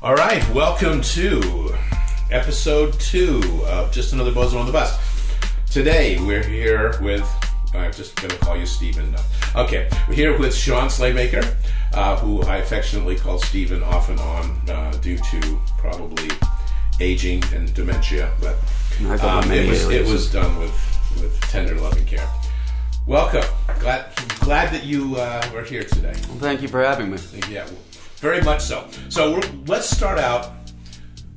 All right, welcome to episode two of Just Another Bozo on the Bus. Today we're here with, I'm just going to call you Stephen. Okay, we're here with Shawn Slaymaker, uh, who I affectionately call Stephen off and on uh, due to probably aging and dementia, but I go by um, it, was, it was done with, with tender loving care. Welcome. Glad glad that you uh, were here today. Well, thank you for having me. Yeah, very much so. So we're, let's start out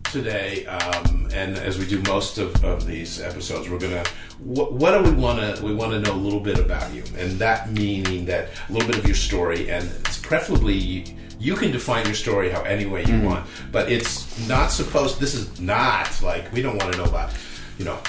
today, um, and as we do most of, of these episodes, we're gonna. What, what do we want to? We want to know a little bit about you, and that meaning that a little bit of your story, and it's preferably you can define your story how any way you want, but it's not supposed. This is not like we don't want to know about, you know.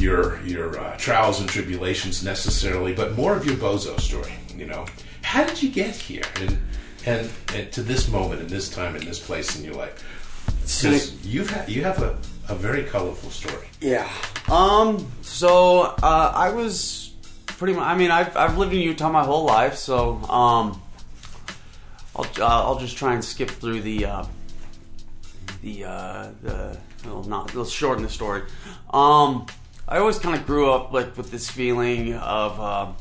Your your uh, trials and tribulations necessarily, but more of your bozo story. You know, how did you get here, and and, and to this moment, in this time, in this place in your life? Because you've had you have a, a very colorful story. Yeah. Um. So uh, I was pretty much. I mean, I've I've lived in Utah my whole life, so um, I'll uh, I'll just try and skip through the uh, the uh, the well, not let's shorten the story. Um, I always kind of grew up like with this feeling of.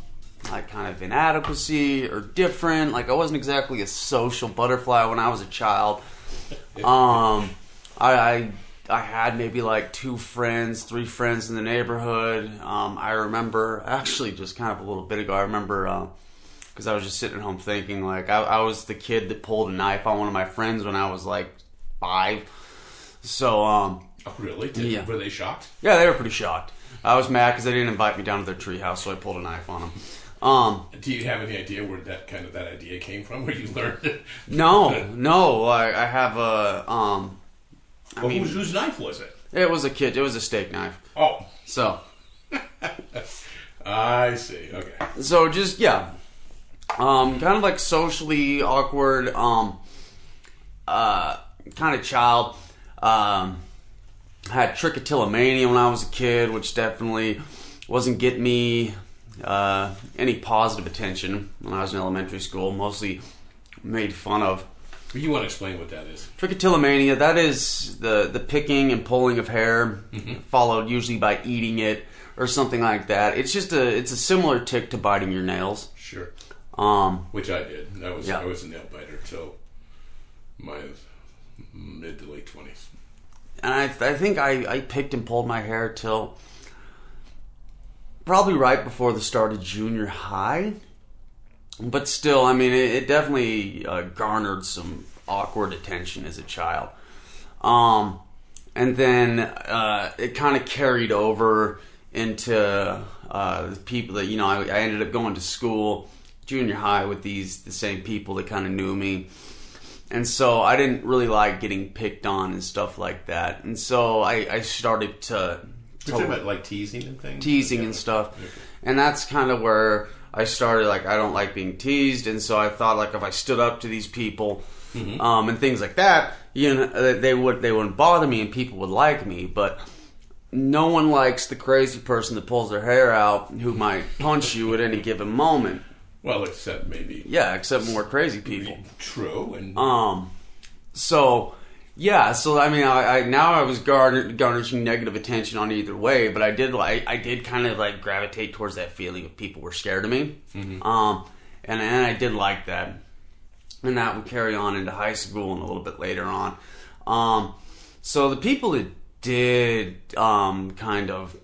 Uh, like kind of inadequacy or different. Like I wasn't exactly a social butterfly when I was a child. Um, I, I I had maybe like two friends, three friends in the neighborhood. Um, I remember actually just kind of a little bit ago. I remember because I was just sitting at home thinking like I, I was the kid that pulled a knife on one of my friends when I was like five. So um, Oh, really? Did, Yeah. Were they shocked? yeah, they were pretty shocked. I was mad because they didn't invite me down to their treehouse, so I pulled a knife on them. Um, Do you have any idea where that kind of that idea came from? Where you learned it? no, no, I, I have a um, I Well, mean, whose, whose knife was it? it was a kid. It was a steak knife. Oh, So I see. Okay. so just yeah um kind of like socially awkward um uh kind of child um had trichotillomania when i was a kid which definitely wasn't getting me uh any positive attention when i was in elementary school mostly made fun of You want to explain what that is? trichotillomania that is the the picking and pulling of hair followed usually by eating it or something like that it's just a it's a similar tick to biting your nails Sure. um Which I did. I was Yeah. I was a nail biter till my mid to late twenties. and I, I think I, I picked and pulled my hair till probably right before the start of junior high. But still, I mean, it, it definitely uh, garnered some awkward attention as a child. Um, and then uh, it kind of carried over into uh, people that you know. I, I ended up going to school, junior high, with these the same people that kind of knew me and so I didn't really like getting picked on and stuff like that. And so I, I started to, You're talking about like teasing and things. teasing Yeah. and stuff, and that's kind of where I started. Like I don't like being teased, and so I thought like if I stood up to these people um, and things like that, you know, they- they would they wouldn't bother me, and people would like me, but. No one likes the crazy person that pulls their hair out who might punch you at any given moment. Well, except maybe Yeah, except more crazy people. true and Um, so yeah, so I mean, I, I now I was garner, garnishing negative attention on either way, but I did like I did kind of like gravitate towards that feeling of people were scared of me, um, and and I did like that, and that would carry on into high school and a little bit later on. Um, so the people that did um, kind of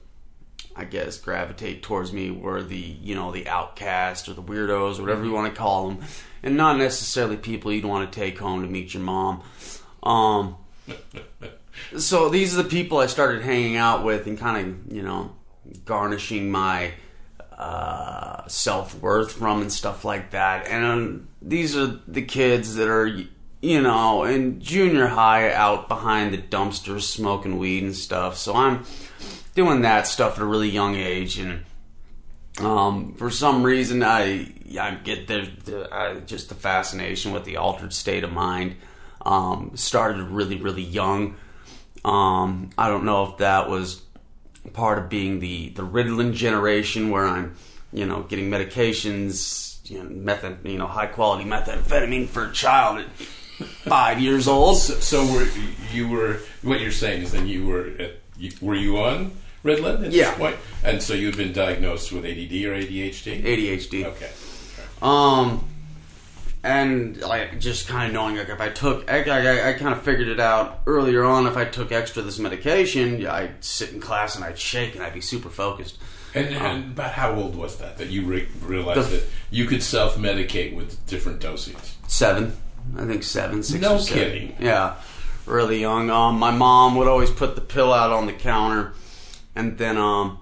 I guess, gravitate towards me were the, you know, the outcast or the weirdos or whatever you want to call them, and not necessarily people you'd want to take home to meet your mom. Um, so these are the people I started hanging out with and kind of, you know, garnishing my uh, self worth from and stuff like that. And um, these are the kids that are, you know, in junior high out behind the dumpsters smoking weed and stuff. So I'm doing that stuff at a really young age and um, for some reason I I get the, the just the fascination with the altered state of mind um, started really really young um, I don't know if that was part of being the the Ritalin generation where I'm you know getting medications you know meth you know high quality methamphetamine for a child at five years old. So, so were you were what you're saying is then you were at, you, were you on Ritalin at Yeah. this point, and so you'd been diagnosed with ADD or ADHD. ADHD. Okay. Um, and like just kind of knowing like if I took, I, I, I kind of figured it out earlier on. If I took extra of this medication, I'd sit in class and I'd shake and I'd be super focused. And, and about how old was that that you re- realized Um, The- that you could self medicate with different dosages? Seven, I think seven, six. No seven. kidding. Yeah, really young. Um, my mom would always put the pill out on the counter, and then um,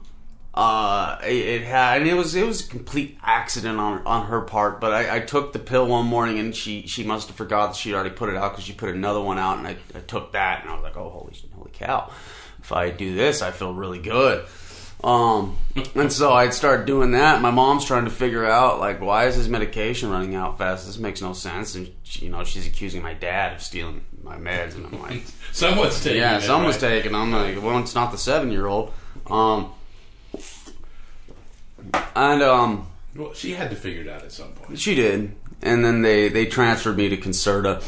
uh, it, it had, and it was it was a complete accident on on her part. But I, I took the pill one morning, and she she must have forgot that she'd already put it out because she put another one out, and I, I took that, and I was like, oh holy holy cow! If I do this, I feel really good. Um, and so I'd start doing that. My mom's trying to figure out like why is his medication running out fast? This makes no sense. And she, you know she's accusing my dad of stealing my meds, and I'm like, Someone's taking yeah, it, someone's right? taking. I'm like, well, it's not the seven year old. Um, and um, Well, she had to figure it out at some point. she did, and then they they transferred me to Concerta,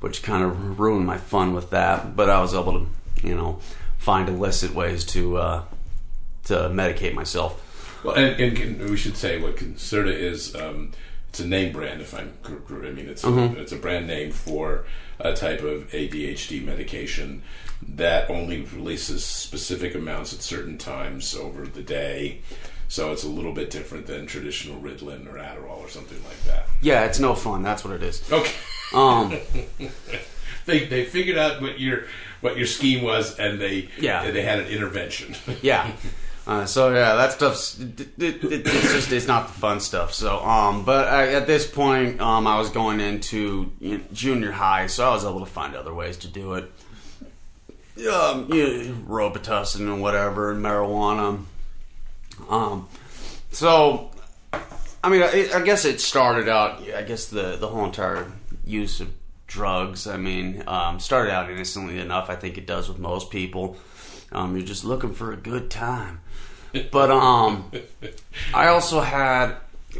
which kind of ruined my fun with that. But I was able to, you know, find illicit ways to uh, to medicate myself. Well, and, and we should say what Concerta is. Um, it's a name brand, if I'm correct. I mean, it's Mm-hmm. it's a brand name for a type of ADHD medication that only releases specific amounts at certain times over the day. So it's a little bit different than traditional Ritalin or Adderall or something like that. Yeah, it's no fun. That's what it is. Okay. Um, They, they figured out what your what your scheme was, and they Yeah. they had an intervention. yeah. Uh, so yeah, that stuff's it, it, it- it's just it's not the fun stuff. So um, but I, at this point, um, I was going into you know, junior high, so I was able to find other ways to do it. Um, you know, Robitussin and whatever, and marijuana. Um, so I mean, I, I guess it started out. I guess the the whole entire use of drugs. I mean, um, started out innocently enough. I think it does with most people. Um, you're just looking for a good time. But um, I also had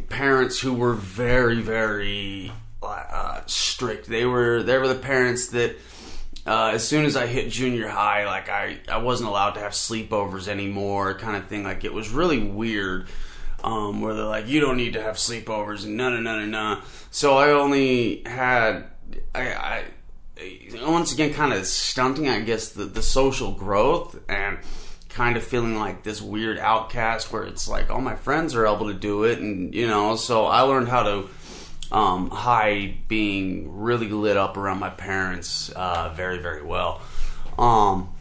parents who were very, very uh, strict. They were they were the parents that uh, as soon as I hit junior high, like I, I wasn't allowed to have sleepovers anymore, kind of thing. Like it was really weird. Um, where they're like, you don't need to have sleepovers and no, no, no, no, no. So I only had, I, I once again, kind of stunting, I guess, the, the social growth and kind of feeling like this weird outcast where it's like all my friends are able to do it, and you know, so I learned how to um, hide being really lit up around my parents uh, very, very well. Um,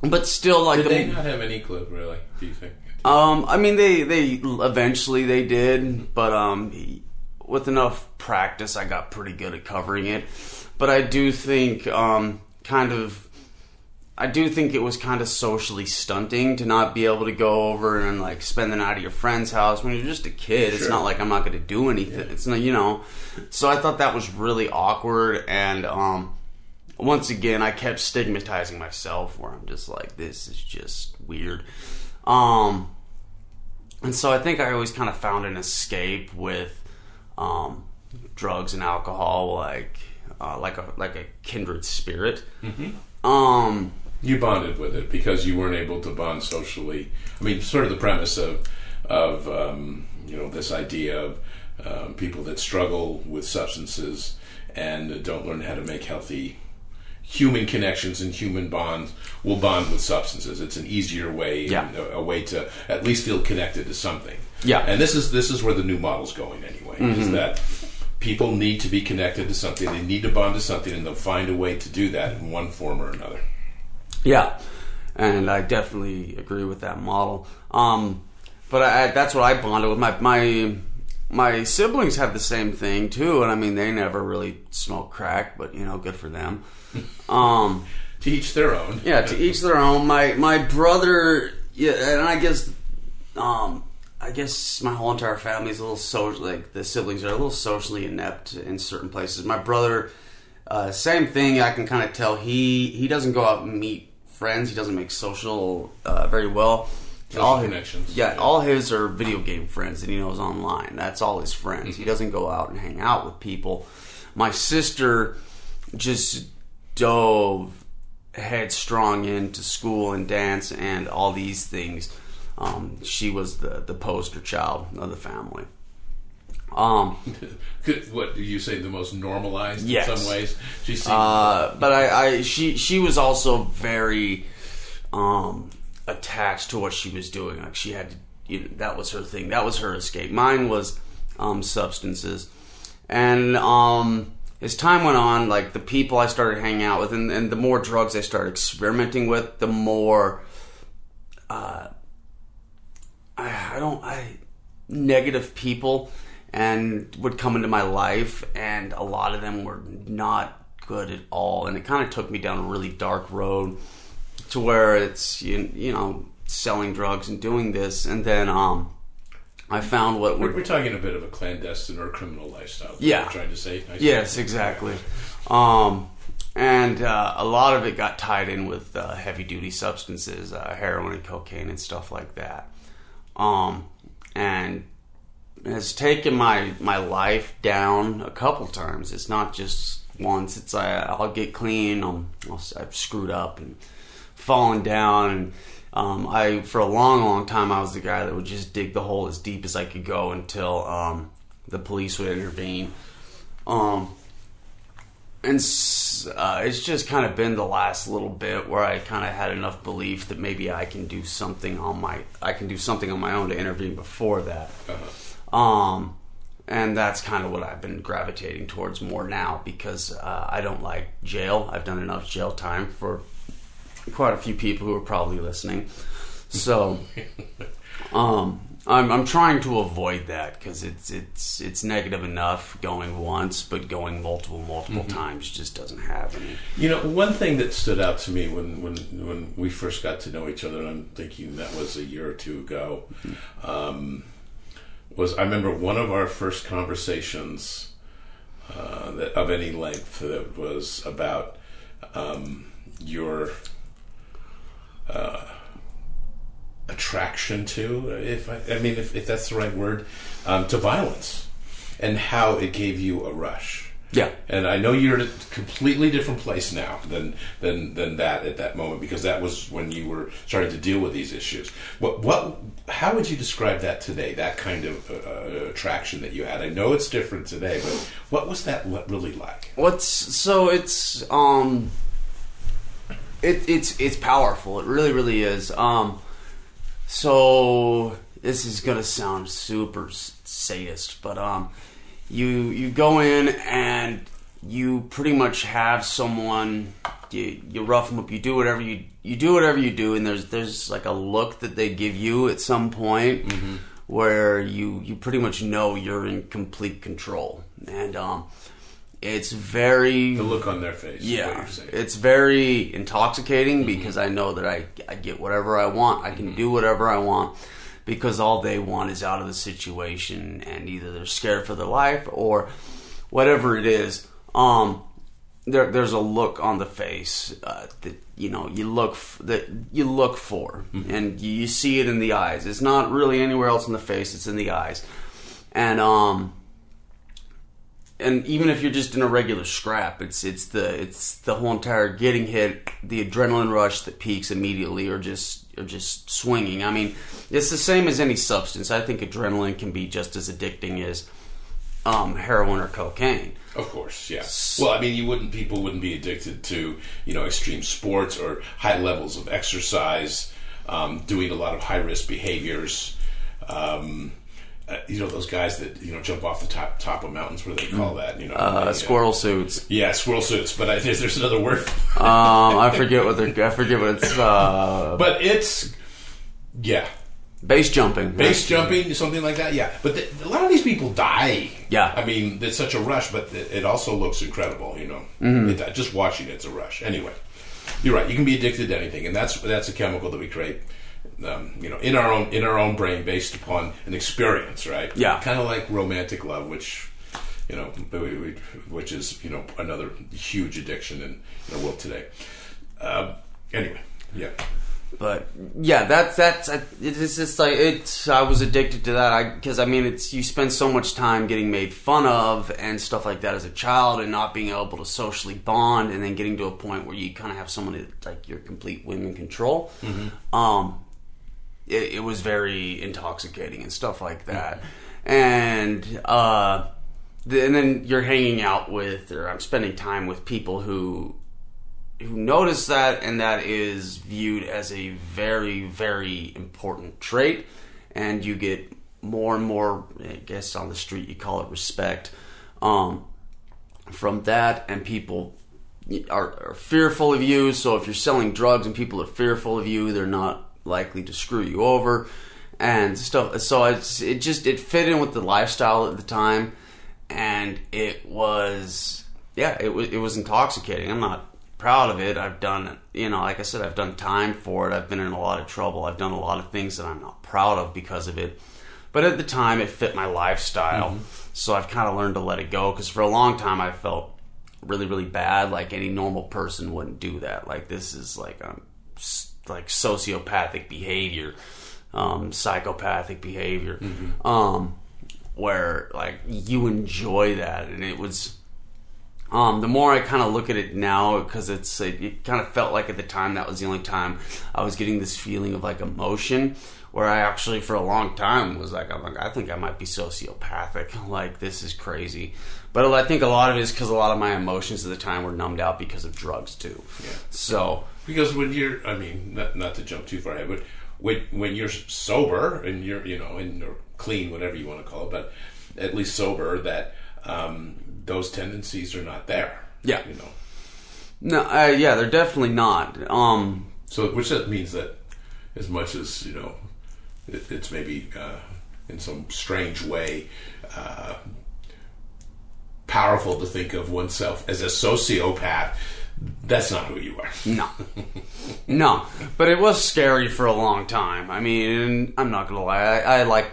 but still, like Did the, they not have any clue, really? Do you think? um, I mean, they they eventually they did, but um, with enough practice, I got pretty good at covering it. But I do think, um, kind of, I do think it was kind of socially stunting to not be able to go over and like spend the night at your friend's house when you're just a kid. It's not like I'm not going to do anything. It's not, you know. So I thought that was really awkward, and um, once again, I kept stigmatizing myself, where I'm just like, this is just weird. Um, and so I think I always kind of found an escape with um, drugs and alcohol, like uh, like a like a kindred spirit. Um, You bonded with it because you weren't able to bond socially. I mean, sort of the premise of of um, you know this idea of um, people that struggle with substances and don't learn how to make healthy human connections and human bonds will bond with substances. It's an easier way, Yeah. a, a way to at least feel connected to something. Yeah. Mm-hmm. and this is this is where the new model's going anyway. Is that people need to be connected to something. They need to bond to something, and they'll find a way to do that in one form or another. Yeah, and I definitely agree with that model. Um, but I, that's what I bonded with my my my siblings have the same thing too, and I mean they never really smoke crack, but you know, good for them. Um, To each their own. yeah, to each their own. My my brother, yeah, and I guess, um, I guess my whole entire family is a little social. Like the siblings are a little socially inept in certain places. My brother, uh, same thing. I can kind of tell he he doesn't go out and meet friends. He doesn't make social uh, very well. Social all his, connections, Yeah, yeah. all his are video game friends that he knows online. That's all his friends. He doesn't go out and hang out with people. My sister just dove headstrong into school and dance and all these things. Um, she was the the poster child of the family. Um, what do you say? The most normalized Yes. in some ways. She seemed Uh, but I, I, she, she was also very um, attached to what she was doing. Like she had to, you know, that was her thing. That was her escape. Mine was um, substances, and um, as time went on, like the people I started hanging out with, and, and the more drugs I started experimenting with, the more. Uh, I, I don't. I negative people and would come into my life and a lot of them were not good at all and it kind of took me down a really dark road to where it's you, you know selling drugs and doing this and then um I found what We're, we're talking a bit of a clandestine or criminal lifestyle. Yeah. Trying to say. I Yes, exactly. Um, and uh, a lot of it got tied in with uh, heavy duty substances, uh, heroin and cocaine and stuff like that. Um, and has taken my my life down a couple times. It's not just once. It's I, I'll get clean. I'm, I'll, I've screwed up and fallen down. And um, I for a long, long time I was the guy that would just dig the hole as deep as I could go until um, the police would intervene. Um, and uh, it's just kind of been the last little bit where I kind of had enough belief that maybe I can do something on my I can do something on my own to intervene before that. Uh-huh. Um, and that's kind of what I've been gravitating towards more now because uh, I don't like jail. I've done enough jail time for quite a few people who are probably listening. So, um, I'm I'm trying to avoid that because it's it's it's negative enough going once, but going multiple multiple times just doesn't have any. You know, one thing that stood out to me when, when, when we first got to know each other, and I'm thinking that was a year or two ago, um, was I remember one of our first conversations uh, that, of any length that was about um, your uh, attraction to, if I, I mean, if, if that's the right word, um, to violence, and how it gave you a rush. Yeah. And I know you're at a completely different place now than than than that at that moment because that was when you were starting to deal with these issues. What what how would you describe that today? That kind of uh, attraction that you had. I know it's different today, but what was that really like? What's so it's um it it's it's powerful. It really really is. Um so this is going to sound super sadist, but um you you go in and you pretty much have someone you you rough them up, you do whatever you you do whatever you do and there's there's like a look that they give you at some point mm-hmm. where you you pretty much know you're in complete control. And um it's very The look on their face. yeah, it's very intoxicating mm-hmm. because I know that I, I get whatever I want. I can mm-hmm. do whatever I want because all they want is out of the situation and either they're scared for their life or whatever it is. Um, there, there's a look on the face uh, that you know you look f- that you look for, and you, you see it in the eyes. It's not really anywhere else in the face; it's in the eyes, and um, and even if you're just in a regular scrap, it's it's the it's the whole entire getting hit, the adrenaline rush that peaks immediately, or just or just swinging. I mean, it's the same as any substance. I think adrenaline can be just as addicting as um, heroin or cocaine. Of course, yeah. Well, I mean, you wouldn't. People wouldn't be addicted to you know extreme sports or high levels of exercise, um, doing a lot of high risk behaviors. Um, uh, you know those guys that you know jump off the top top of mountains. What do they call that? You know, Uh, they, squirrel suits. Yeah, squirrel suits. But I, there's, there's another word. Um, I forget what they're. I forget what it's. Uh, but it's yeah, base jumping. base jumping, something like that. Yeah, but the, a lot of these people die. Yeah. I mean, it's such a rush, but it, it also looks incredible. You know, Mm-hmm. It- just watching it's a rush. Anyway, you're right. You can be addicted to anything, and that's that's a chemical that we create. Um, you know, in our own in our own brain, based upon an experience, right? Yeah. kind of like romantic love, which you know, we- we- which is you know another huge addiction in the world today. Uh, anyway, yeah. but yeah, that's that's it's just like it's. I was addicted to that. I because I mean, it's you spend so much time getting made fun of and stuff like that as a child, and not being able to socially bond, and then getting to a point where you kind of have someone that, like your complete and control. Um, it, it was very intoxicating and stuff like that, and uh, the, and then you're hanging out with, or I'm spending time with people who who notice that, and that is viewed as a very, very important trait, and you get more and more. I guess on the street you call it respect. Um, from that, and people are, are fearful of you. So if you're selling drugs and people are fearful of you, they're not likely to screw you over and stuff. So it's it just it fit in with the lifestyle at the time, and it was yeah it was it was intoxicating. I'm not proud of it. I've done you know like I said I've done time for it. I've been in a lot of trouble. I've done a lot of things that I'm not proud of because of it. But at the time, it fit my lifestyle, mm-hmm. so I've kind of learned to let it go. Because for a long time, I felt really really bad like any normal person wouldn't do that like this is like s- like sociopathic behavior um psychopathic behavior um where like you enjoy that. And it was um, the more I kind of look at it now, because it's it, it kind of felt like at the time that was the only time I was getting this feeling of like emotion, where I actually for a long time was like, I'm like, I think I might be sociopathic. Like this is crazy, but I think a lot of it is because a lot of my emotions at the time were numbed out because of drugs too. Yeah. So Because when you're, I mean, not, not to jump too far ahead, but when when you're sober and you're, you know, and or clean, whatever you want to call it, but at least sober, that um, those tendencies are not there. Yeah. you know. no, uh, yeah, they're definitely not. Um, So, which that means that as much as you know, it, it's maybe uh, in some strange way uh, powerful to think of oneself as a sociopath. That's not who you are. No. no. But it was scary for a long time. I mean, I'm not going to lie. I, I like,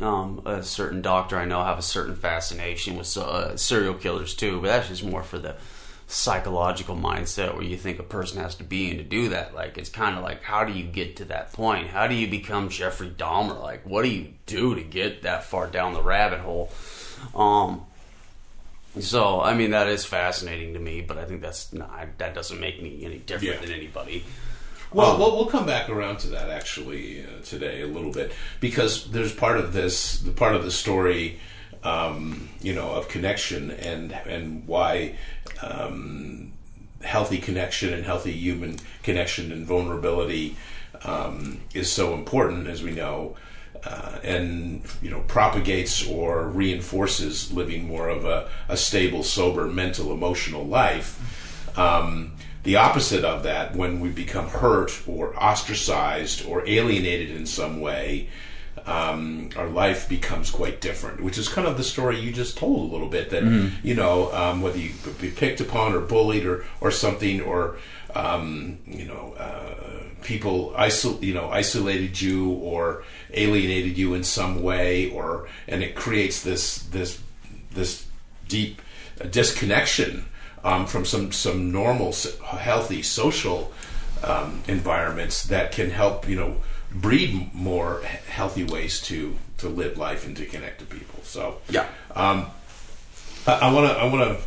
um, a certain doctor I know have a certain fascination with uh, serial killers too, but that's just more for the psychological mindset where you think a person has to be in to do that. Like, it's kind of like, how do you get to that point? How do you become Jeffrey Dahmer? Like, what do you do to get that far down the rabbit hole? Um, so, I mean, that is fascinating to me, but I think that's not, that doesn't make me any different Yeah. than anybody. Well, we'll, we'll come back around to that actually uh, today a little bit because there's part of this, the part of the story, um, you know, of connection and and why um, healthy connection and healthy human connection and vulnerability um, is so important, as we know, uh, and you know propagates or reinforces living more of a, a stable, sober, mental, emotional life. Um, the opposite of that, when we become hurt or ostracized or alienated in some way, um, our life becomes quite different, which is kind of the story you just told a little bit. That you know, um, whether you be picked upon or bullied or or something, or um, you know, uh, people isol- you know isolated you or alienated you in some way, or and it creates this this this deep disconnection um, from some some normal, healthy social um, environments that can help you know breed more healthy ways to to live life and to connect to people. So Yeah. um, I want to I want to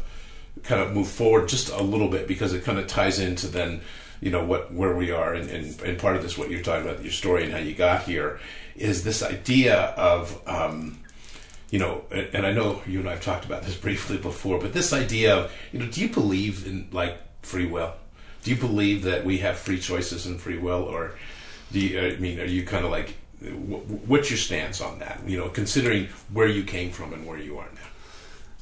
kind of move forward just a little bit because it kind of ties into then you know what where we are and, and, and part of this what you're talking about your story and how you got here is this idea of um, you know and, I know you and I've talked about this briefly before but this idea of you know do you believe in like free will? Do you believe that we have free choices and free will or do you I mean are you kind of like what's your stance on that? You know considering where you came from and where you are now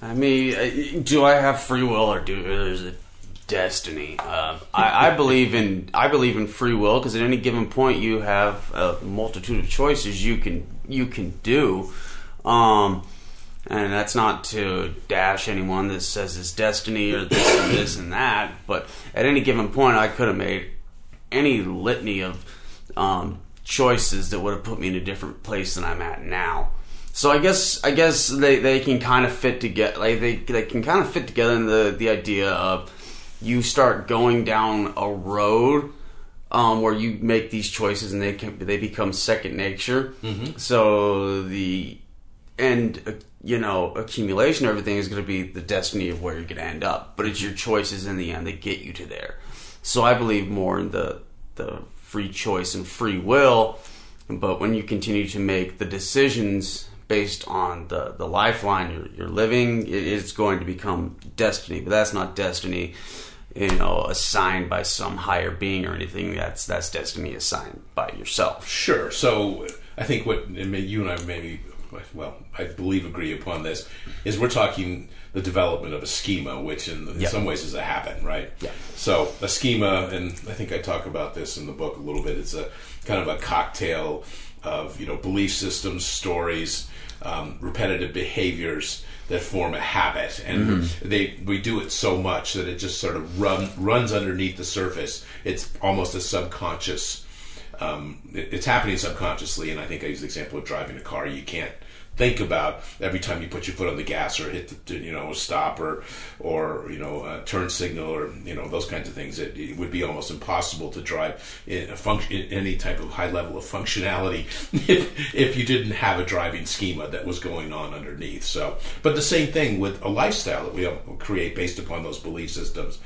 I mean, uh, do I have free will or do is it destiny? Um, I, I believe in I believe in free will because at any given point you have a multitude of choices you can you can do, um, and that's not to dash anyone that says it's destiny or this and this and that. But at any given point, I could have made any litany of um, choices that would have put me in a different place than I'm at now. So I guess I guess they, they can kind of fit together. Like they they can kind of fit together in the the idea of you start going down a road um, where you make these choices and they can, they become second nature. So the end, uh, you know, accumulation of everything is going to be the destiny of where you're going to end up. But it's your choices in the end that get you to there. So I believe more in the the free choice and free will. But when you continue to make the decisions based on the, the lifeline you're, you're living, it's going to become destiny. But that's not destiny, you know, assigned by some higher being or anything. That's that's destiny assigned by yourself. Sure. So I think what and you and I maybe, well, I believe agree upon this is we're talking the development of a schema, which in, in Yeah. some ways is a habit, right? Yeah. So a schema, and I think I talk about this in the book a little bit. It's a kind of a cocktail of you know belief systems, stories, um, repetitive behaviors that form a habit, and they we do it so much that it just sort of run runs underneath the surface. It's almost a subconscious um, it- it's happening subconsciously. And I think I use the example of driving a car. You can't think about every time you put your foot on the gas or hit the you know stop or or you know turn signal or you know those kinds of things. It, it would be almost impossible to drive in a function in any type of high level of functionality if if you didn't have a driving schema that was going on underneath. So, but the same thing with a lifestyle that we create based upon those belief systems.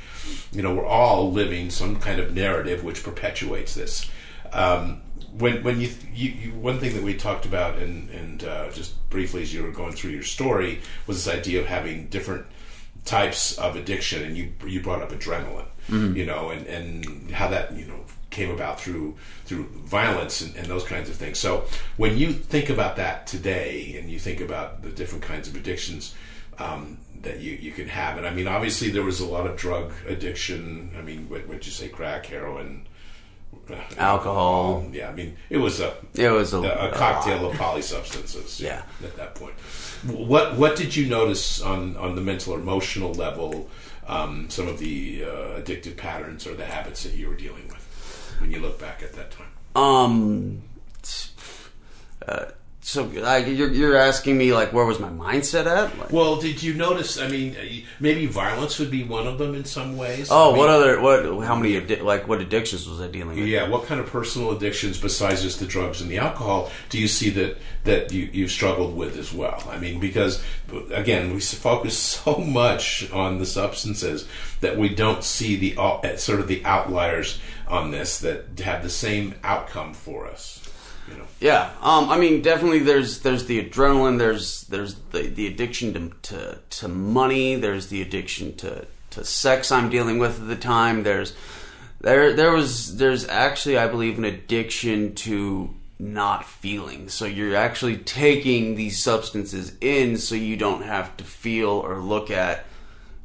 You know, we're all living some kind of narrative which perpetuates this um, when when you, you, you one thing that we talked about and and uh, just briefly as you were going through your story was this idea of having different types of addiction and you you brought up adrenaline you know and and how that you know came about through through violence and, and those kinds of things. So when you think about that today and you think about the different kinds of addictions um, that you, you can have and I mean obviously there was a lot of drug addiction I mean what would you say crack heroin Alcohol. Yeah, I mean, it was a It was a, a, a cocktail lot. of polysubstances. Yeah. at that point. What what did you notice on on the mental or emotional level? Um, some of the uh, addictive patterns or the habits that you were dealing with when you look back at that time. Um. Uh, so like, you're you're asking me like where was my mindset at? Like, Well, did you notice? I mean, uh, maybe violence would be one of them in some ways. oh, I mean, what other what? How many addi- like what addictions was I dealing with? Yeah, what kind of personal addictions besides just the drugs and the alcohol do you see that that you, you've struggled with as well? I mean, because again, we focus so much on the substances that we don't see the uh, sort of the outliers on this that have the same outcome for us. Know, Yeah, um, I mean, definitely. There's there's the adrenaline. There's there's the, the addiction to, to to money. There's the addiction to to sex. I'm dealing with at the time. There's there there was there's actually I believe an addiction to not feeling. So you're actually taking these substances in so you don't have to feel or look at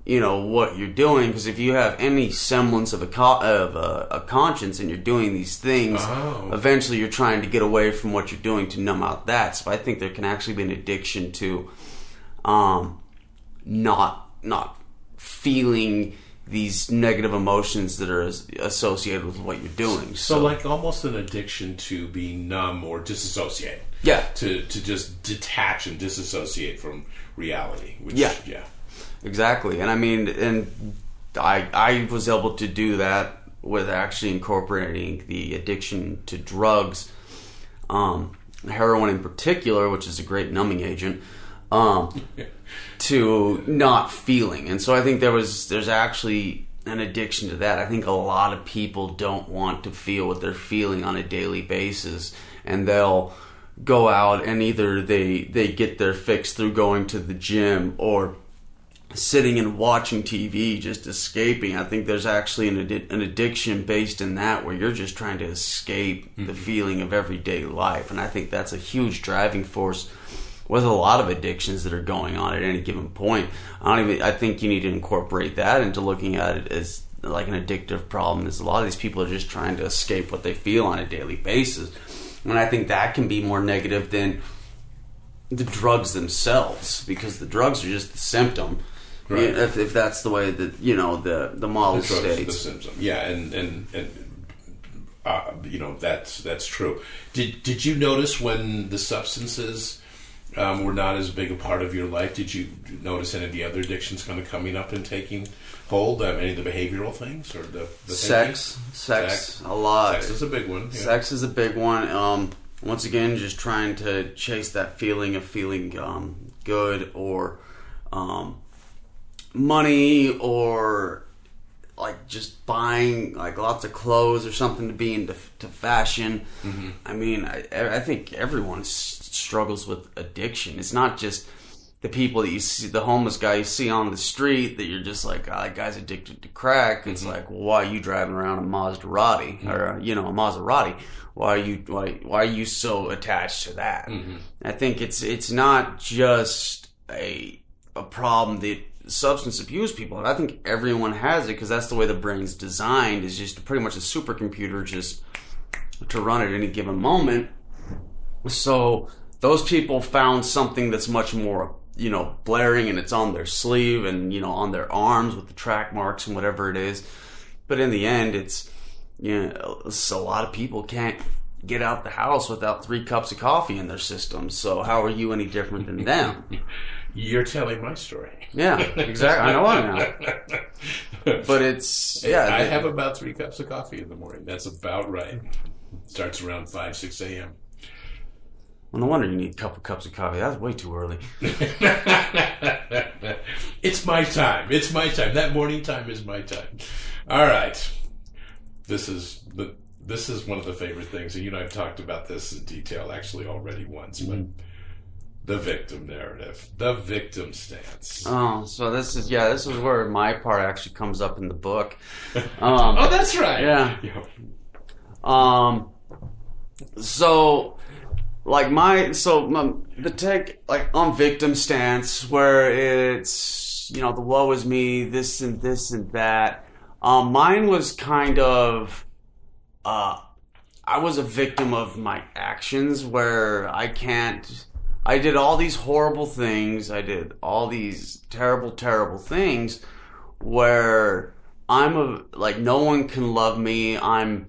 you know what you're doing because if you have any semblance of a co- of a, a conscience and you're doing these things Oh. eventually you're trying to get away from what you're doing to numb out that so i think there can actually be an addiction to um not not feeling these negative emotions that are associated with what you're doing so like almost an addiction to being numb or disassociate. yeah To to just detach and disassociate from reality. Which, Yeah. yeah. Exactly, and I mean, and I I was able to do that with actually incorporating the addiction to drugs, um, heroin in particular, which is a great numbing agent, um, to not feeling, and so I think there was there's actually an addiction to that. I think a lot of people don't want to feel what they're feeling on a daily basis, and they'll go out and either they they get their fix through going to the gym or sitting and watching TV, just escaping. I think there's actually an, addi- an addiction based in that where you're just trying to escape the mm-hmm. feeling of everyday life. And I think that's a huge driving force with a lot of addictions that are going on at any given point. I don't even, I think you need to incorporate that into looking at it as like an addictive problem is a lot of these people are just trying to escape what they feel on a daily basis. And I think that can be more negative than the drugs themselves because the drugs are just the symptom. Right. If, if that's the way that you know the the model the drugs, the states. symptom. Yeah, and and and uh, you know that's that's true. Did did you notice when the substances um, were not as big a part of your life, did you notice any of the other addictions kind of coming up and taking hold? Um, any of the behavioral things or the, the sex, sex, Sex. a lot. Sex is a big one. Yeah. Sex is a big one. Um, once again, just trying to chase that feeling of feeling um, good or um, money or like just buying like lots of clothes or something to be into to fashion. Mm-hmm. I mean, I, I think everyone s- struggles with addiction. It's not just the people that you see, the homeless guy you see on the street that you're just like, ah, that guy's addicted to crack. It's mm-hmm. like, well, why are you driving around a Maserati mm-hmm. or you know a Maserati? Why are you why why are you so attached to that? I think it's it's not just a a problem that substance abuse people have. I think everyone has it because that's the way the brain's designed is just pretty much a supercomputer just to run at any given moment. So those people found something that's much more, you know, blaring and it's on their sleeve and, you know, on their arms with the track marks and whatever it is. But in the end, it's, you know, it's a lot of people can't get out the house without three cups of coffee in their system. So how are you any different than them? You're telling my story. Yeah, exactly. I know I'm not. But it's, yeah. I have about three cups of coffee in the morning. That's about right. Starts around five, six a.m. well, no wonder you need a couple cups of coffee. That's way too early. it's my time. It's my time. That morning time is my time. All right. This is the this is one of the favorite things, and you and I've talked about this in detail actually already once, but mm-hmm. The victim narrative, the victim stance. Oh, so this is yeah, this is where my part actually comes up in the book. Um, oh, that's right. yeah. Um, so like my so my, the tech like on victim stance where it's you know the woe is me, this and this and that. Um, mine was kind of uh, I was a victim of my actions where I can't. I did all these horrible things. I did all these terrible, terrible things where I'm a like no one can love me. I'm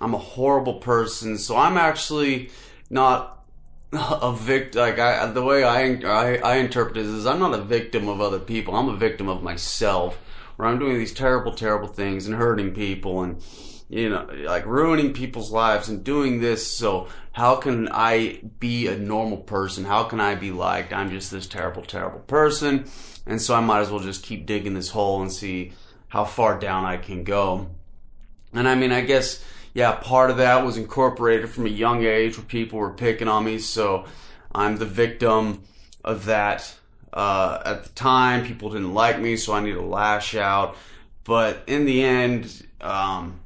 I'm a horrible person. So I'm actually not a victim. Like I, the way I, I I interpret it is I'm not a victim of other people. I'm a victim of myself. Where I'm doing these terrible, terrible things and hurting people and you know, like ruining people's lives and doing this. So how can I be a normal person? How can I be liked? I'm just this terrible, terrible person. And so I might as well just keep digging this hole and see how far down I can go. And I mean, I guess, yeah, part of that was incorporated from a young age where people were picking on me. So I'm the victim of that. Uh, at the time, people didn't like me, so I need to lash out. But in the end, um,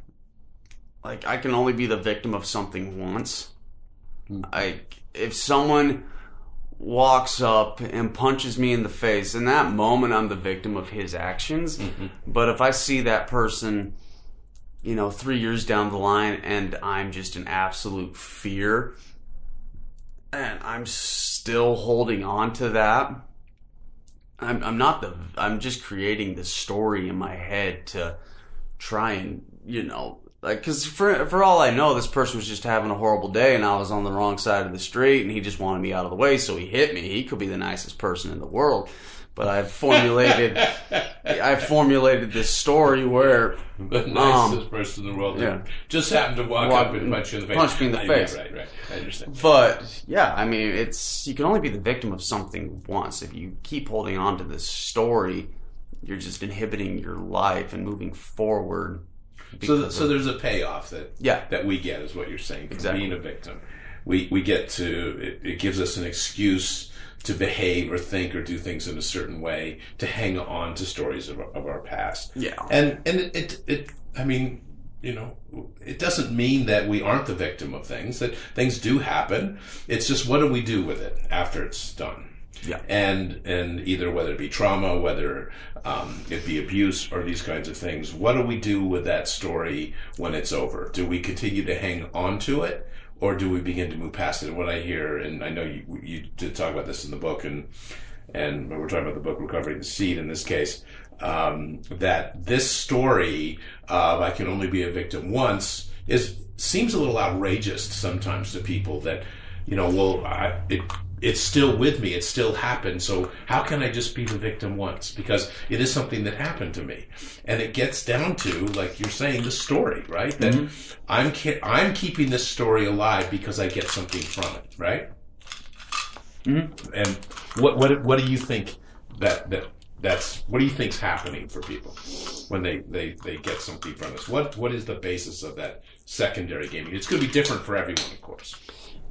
like I can only be the victim of something once. Hmm. Like if someone walks up and punches me in the face, in that moment I'm the victim of his actions. Mm-hmm. But if I see that person, you know, three years down the line and I'm just in absolute fear and I'm still holding on to that, I'm, I'm not the, I'm just creating the story in my head to try and, you know, like, cause for, for all I know, this person was just having a horrible day and I was on the wrong side of the street and he just wanted me out of the way, so he hit me. He could be the nicest person in the world. But I've formulated, I've formulated this story where The nicest person in the world. Um, yeah. Just happened to walk, up and punch you in the face. punch me in the I- face. Right, right. I understand. But yeah, I mean, it's you can only be the victim of something once. If you keep holding on to this story, you're just inhibiting your life and moving forward. So, because so there's a payoff that Yeah. that we get is what you're saying from Exactly. being a victim. We we get to it, it gives us an excuse to behave or think or do things in a certain way to hang on to stories of our, of our past. Yeah. and and it, it it I mean you know it doesn't mean that we aren't the victim of things that things do happen. It's just what do we do with it after it's done yeah, and and either whether it be trauma, whether um, it be abuse or these kinds of things, what do we do with that story when it's over? Do we continue to hang on to it, or do we begin to move past it? And what I hear, and I know you you did talk about this in the book, and and we're talking about the book "Recovering the Seed" in this case. Um, that this story of I can only be a victim once is seems a little outrageous sometimes to people that you know well I, it it's still with me. It still happened. So how can I just be the victim once? Because it is something that happened to me, and it gets down to like you're saying the story, right? That mm-hmm. I'm ke- I'm keeping this story alive because I get something from it, right? Mm-hmm. And what what what do you think that that that's what do you think's happening for people when they, they, they get something from this? What what is the basis of that secondary gaming? It's going to be different for everyone, of course.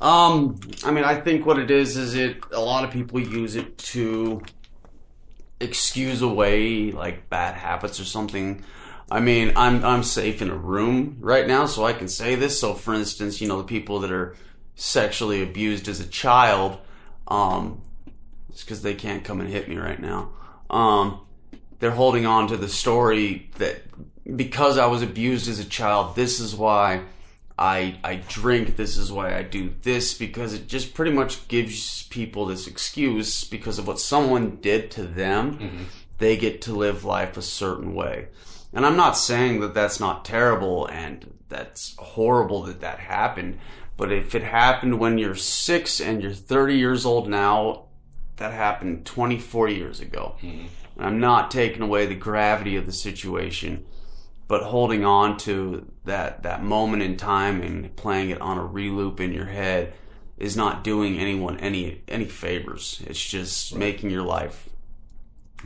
Um, I mean, I think what it is is it. A lot of people use it to excuse away like bad habits or something. I mean, I'm I'm safe in a room right now, so I can say this. So, for instance, you know, the people that are sexually abused as a child, um, it's because they can't come and hit me right now. Um, they're holding on to the story that because I was abused as a child, this is why I I drink. This is why I do this because it just pretty much gives people this excuse because of what someone did to them. Mm-hmm. They get to live life a certain way, and I'm not saying that that's not terrible and that's horrible that that happened. But if it happened when you're six and you're 30 years old now, that happened 24 years ago. Mm-hmm. And I'm not taking away the gravity of the situation, but holding on to that, that moment in time and playing it on a reloop in your head is not doing anyone any, any favors. It's just making your life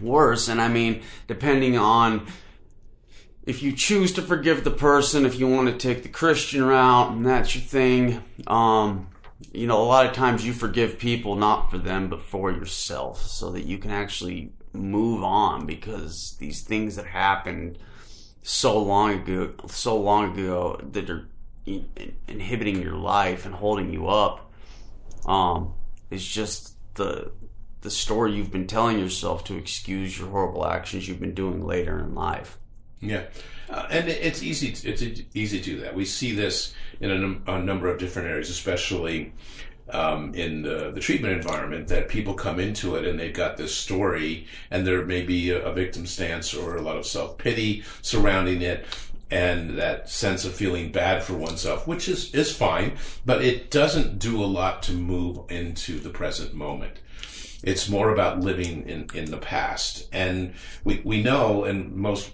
worse. And I mean, depending on if you choose to forgive the person, if you want to take the Christian route and that's your thing, um, you know, a lot of times you forgive people not for them but for yourself so that you can actually move on because these things that happened so long ago, so long ago that are in- in- inhibiting your life and holding you up, um, is just the the story you've been telling yourself to excuse your horrible actions you've been doing later in life. Yeah, uh, and it's easy. To, it's easy to do that. We see this in a, num- a number of different areas, especially um, in the, the treatment environment. That people come into it and they've got this story, and there may be a, a victim stance or a lot of self pity surrounding it. And that sense of feeling bad for oneself, which is, is fine, but it doesn't do a lot to move into the present moment. It's more about living in, in the past. And we, we know, and most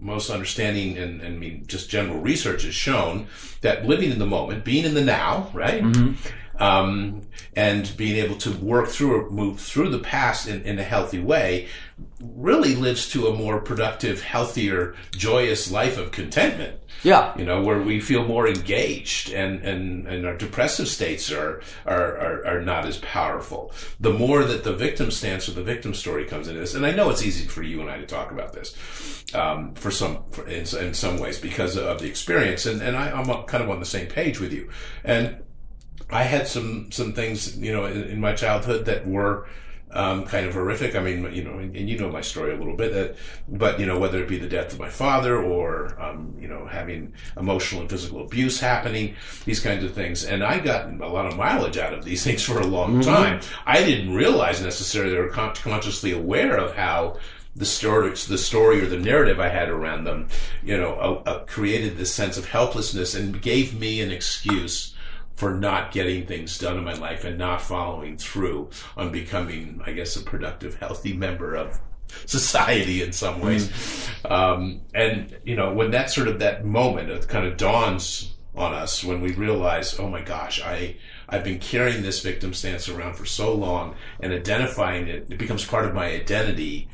most understanding and, and I mean just general research has shown that living in the moment, being in the now, right, um, and being able to work through or move through the past in, in a healthy way, really lives to a more productive, healthier, joyous life of contentment. Yeah. You know, where we feel more engaged and, and, and our depressive states are, are, are, are not as powerful. The more that the victim stance or the victim story comes into this, and I know it's easy for you and I to talk about this, um, for some, for, in, in some ways because of the experience. And, and I, I'm kind of on the same page with you. And I had some, some things, you know, in, in my childhood that were, um, kind of horrific. I mean, you know, and, and you know my story a little bit. That, but you know, whether it be the death of my father or um, you know having emotional and physical abuse happening, these kinds of things, and I got a lot of mileage out of these things for a long time. I didn't realize necessarily or con- consciously aware of how the story, the story or the narrative I had around them, you know, uh, uh, created this sense of helplessness and gave me an excuse for not getting things done in my life and not following through on becoming, I guess, a productive, healthy member of society in some ways. Um, and, you know, when that sort of that moment it kind of dawns on us when we realize, oh my gosh, I, I've been carrying this victim stance around for so long and identifying it, it becomes part of my identity.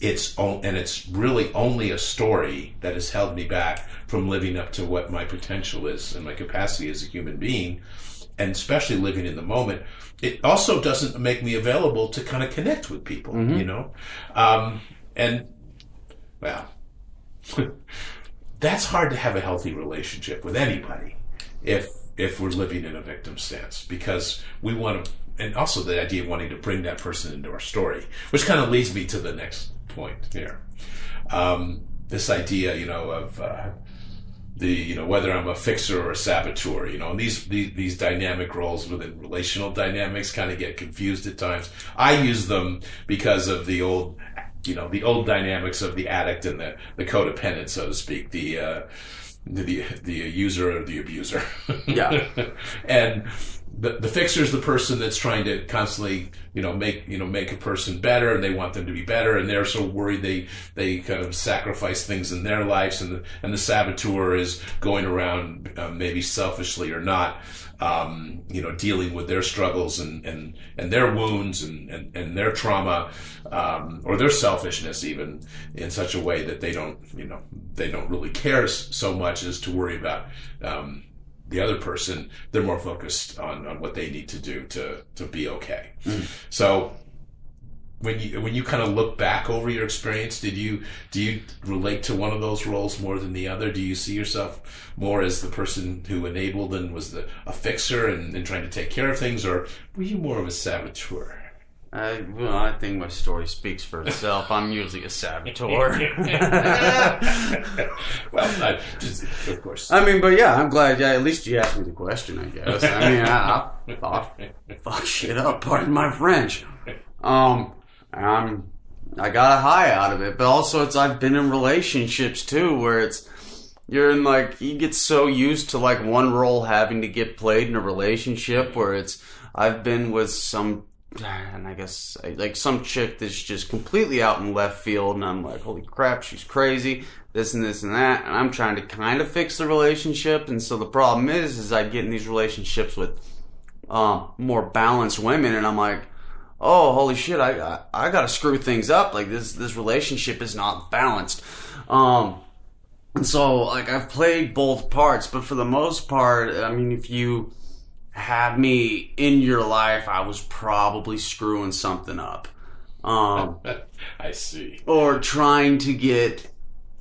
It's, and it's really only a story that has held me back from living up to what my potential is and my capacity as a human being, and especially living in the moment. It also doesn't make me available to kind of connect with people, you know? Um, and, well, that's hard to have a healthy relationship with anybody if if we're living in a victim stance because we want to and also the idea of wanting to bring that person into our story which kind of leads me to the next point here. Um, this idea you know of uh, the you know whether I'm a fixer or a saboteur you know and these these, these dynamic roles within relational dynamics kind of get confused at times. I use them because of the old you know the old dynamics of the addict and the the codependent so to speak the uh the the user or the abuser. Yeah. and the, the fixer is the person that's trying to constantly, you know, make you know make a person better, and they want them to be better, and they're so worried they they kind of sacrifice things in their lives, and the and the saboteur is going around uh, maybe selfishly or not, um, you know, dealing with their struggles and and and their wounds and and, and their trauma, um, or their selfishness even in such a way that they don't, you know, they don't really care so much as to worry about. Um, the other person, they're more focused on, on what they need to do to, to be okay. Mm. So when you when you kind of look back over your experience, did you do you relate to one of those roles more than the other? Do you see yourself more as the person who enabled and was the a fixer and, and trying to take care of things, or were you more of a saboteur? I, well, I think my story speaks for itself. I'm usually a saboteur. well, I, just, of course. I mean, but yeah, I'm glad. Yeah, at least you asked me the question. I guess. I mean, I, I fuck shit up. Pardon my French. Um, I'm. I got a high out of it, but also it's I've been in relationships too where it's you're in like you get so used to like one role having to get played in a relationship where it's I've been with some and I guess like some chick that's just completely out in left field, and I'm like, holy crap, she's crazy, this and this and that, and I'm trying to kind of fix the relationship, and so the problem is, is I get in these relationships with um, more balanced women, and I'm like, oh, holy shit, I I, I got to screw things up, like this this relationship is not balanced, um, and so like I've played both parts, but for the most part, I mean, if you had me in your life, I was probably screwing something up. Um, I see. Or trying to get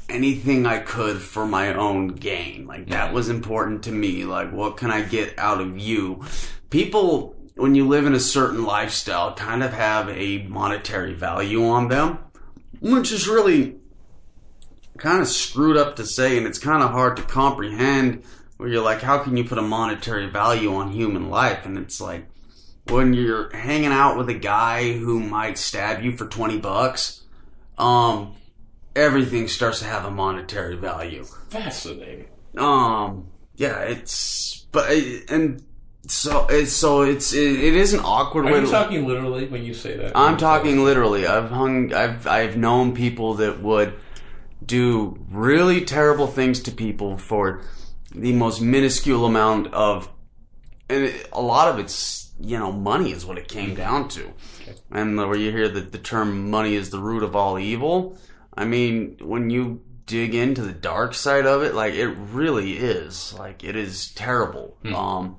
anything I could for my own gain. Like that was important to me. Like, what can I get out of you? People, when you live in a certain lifestyle, kind of have a monetary value on them, which is really kind of screwed up to say, and it's kind of hard to comprehend where you're like, how can you put a monetary value on human life? And it's like, when you're hanging out with a guy who might stab you for 20 bucks, um, everything starts to have a monetary value. Fascinating. Um, yeah, it's, but, and so it's, so it's, it, it is an awkward Are way you to, talking literally when you say that? I'm talking literally. I've hung, I've, I've known people that would do really terrible things to people for the most minuscule amount of, and it, a lot of it's you know money is what it came down to, okay. and where you hear that the term money is the root of all evil. I mean, when you dig into the dark side of it, like it really is, like it is terrible. Hmm. Um,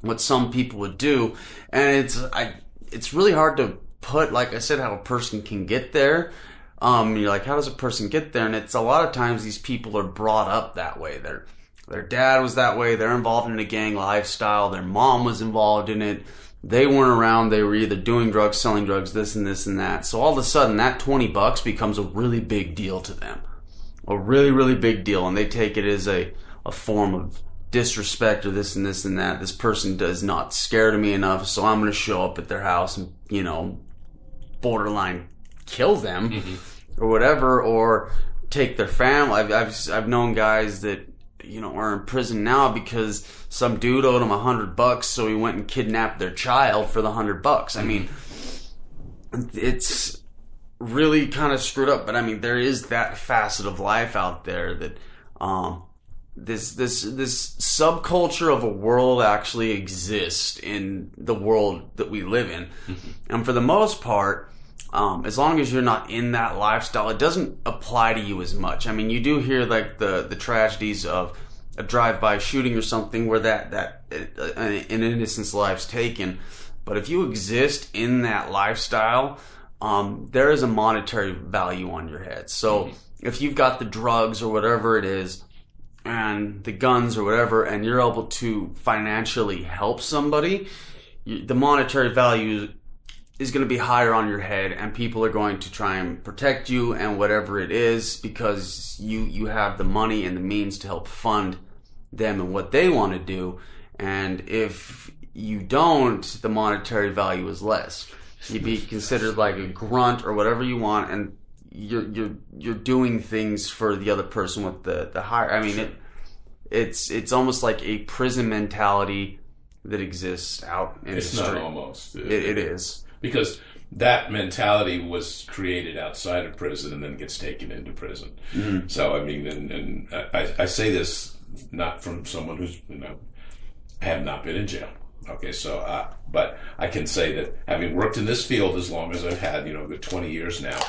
what some people would do, and it's I, it's really hard to put, like I said, how a person can get there. Um, you're like, how does a person get there? And it's a lot of times these people are brought up that way. They're their dad was that way. They're involved in a gang lifestyle. Their mom was involved in it. They weren't around. They were either doing drugs, selling drugs, this and this and that. So all of a sudden, that 20 bucks becomes a really big deal to them. A really, really big deal. And they take it as a, a form of disrespect or this and this and that. This person does not scare to me enough, so I'm going to show up at their house and, you know, borderline kill them mm-hmm. or whatever, or take their family. I've, I've, I've known guys that you know, are in prison now because some dude owed them a hundred bucks, so he went and kidnapped their child for the hundred bucks. I mean, it's really kind of screwed up, but I mean, there is that facet of life out there that, um, this this this subculture of a world actually exists in the world that we live in, mm-hmm. and for the most part, um, as long as you're not in that lifestyle, it doesn't apply to you as much. I mean, you do hear like the the tragedies of a drive-by shooting or something where that that uh, an innocent's life's taken. But if you exist in that lifestyle, um, there is a monetary value on your head. So mm-hmm. if you've got the drugs or whatever it is, and the guns or whatever, and you're able to financially help somebody, the monetary value is going to be higher on your head and people are going to try and protect you and whatever it is because you you have the money and the means to help fund them and what they want to do and if you don't the monetary value is less you'd be considered like a grunt or whatever you want and you're you're you're doing things for the other person with the the higher i mean it it's it's almost like a prison mentality that exists out in It's the not street. almost. It, it is. Because that mentality was created outside of prison and then gets taken into prison. So I mean, and, and I, I say this not from someone who's you know have not been in jail. Okay, so uh, but I can say that having worked in this field as long as I've had, you know, good twenty years now,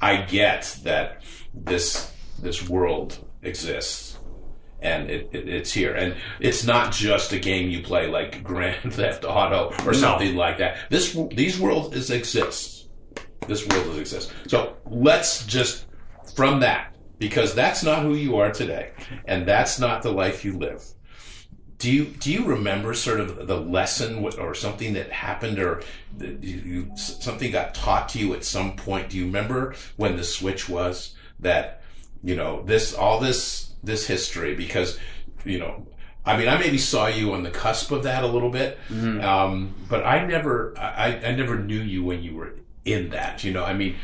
I get that this this world exists and it, it, it's here. And it's not just a game you play like Grand Theft Auto or something like that. This these worlds exist. This world exists. So let's just from that because that's not who you are today, and that's not the life you live. Do you do you remember sort of the lesson or something that happened or you, you, something got taught to you at some point? Do you remember when the switch was that you know this all this this history because you know I mean I maybe saw you on the cusp of that a little bit, um, but I never I, I never knew you when you were in that. You know I mean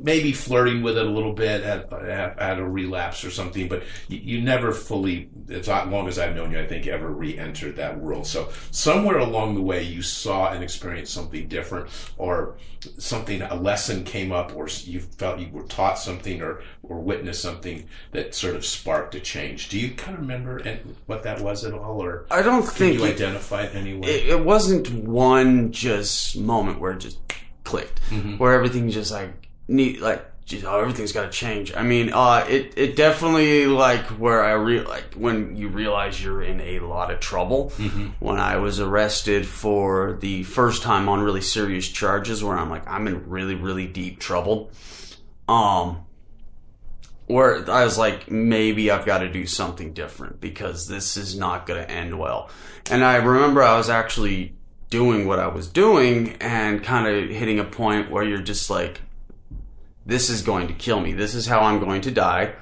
maybe flirting with it a little bit at, at, at a relapse or something, but you, you never fully, as long as I've known you, I think ever re-entered that world. So somewhere along the way, you saw and experienced something different, or something, a lesson came up, or you felt you were taught something, or or witnessed something that sort of sparked a change. Do you kind of remember what that was at all, or I don't think you it- identify it anyway? it, it wasn't one just moment where it just clicked, mm-hmm. where everything just like need like just, oh, everything's got to change. I mean, uh, it it definitely like where I re like when you realize you're in a lot of trouble. When I was arrested for the first time on really serious charges, where I'm like I'm in really really deep trouble. Um, where I was like, maybe I've got to do something different because this is not going to end well. And I remember I was actually doing what I was doing and kind of hitting a point where you're just like, this is going to kill me. This is how I'm going to die.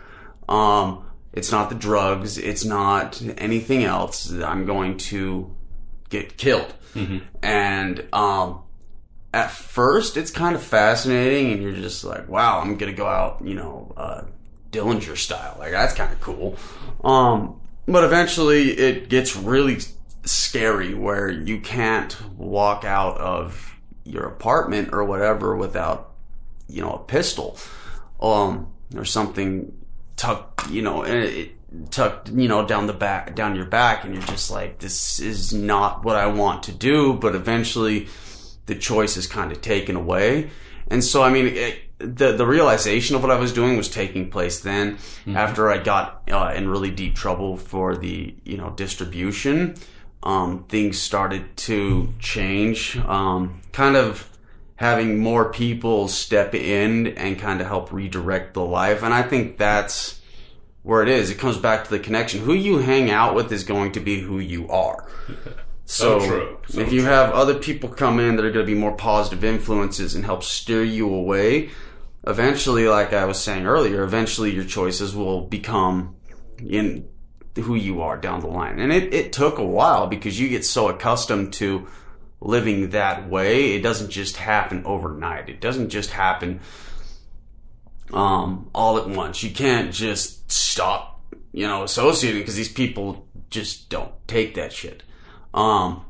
Um, it's not the drugs. It's not anything else. I'm going to get killed. And, um, at first it's kind of fascinating and you're just like, wow, I'm gonna go out, you know, uh, Dillinger style. Like that's kind of cool. Um, but eventually it gets really scary where you can't walk out of your apartment or whatever without, you know, a pistol, um, or something tucked, you know, it, tucked, you know, down the back, down your back, and you're just like, this is not what I want to do. But eventually, the choice is kind of taken away, and so I mean, it, the the realization of what I was doing was taking place then. After I got uh, in really deep trouble for the you know distribution, um, things started to change. Um, kind of having more people step in and kind of help redirect the life. And I think that's where it is. It comes back to the connection. Who you hang out with is going to be who you are. So So. So if you true. have other people come in that are going to be more positive influences and help steer you away, eventually, like I was saying earlier, eventually your choices will become in who you are down the line. And it, it took a while because you get so accustomed to living that way. It doesn't just happen overnight. It doesn't just happen um, all at once. You can't just stop, you know, associating because these people just don't take that shit. Um,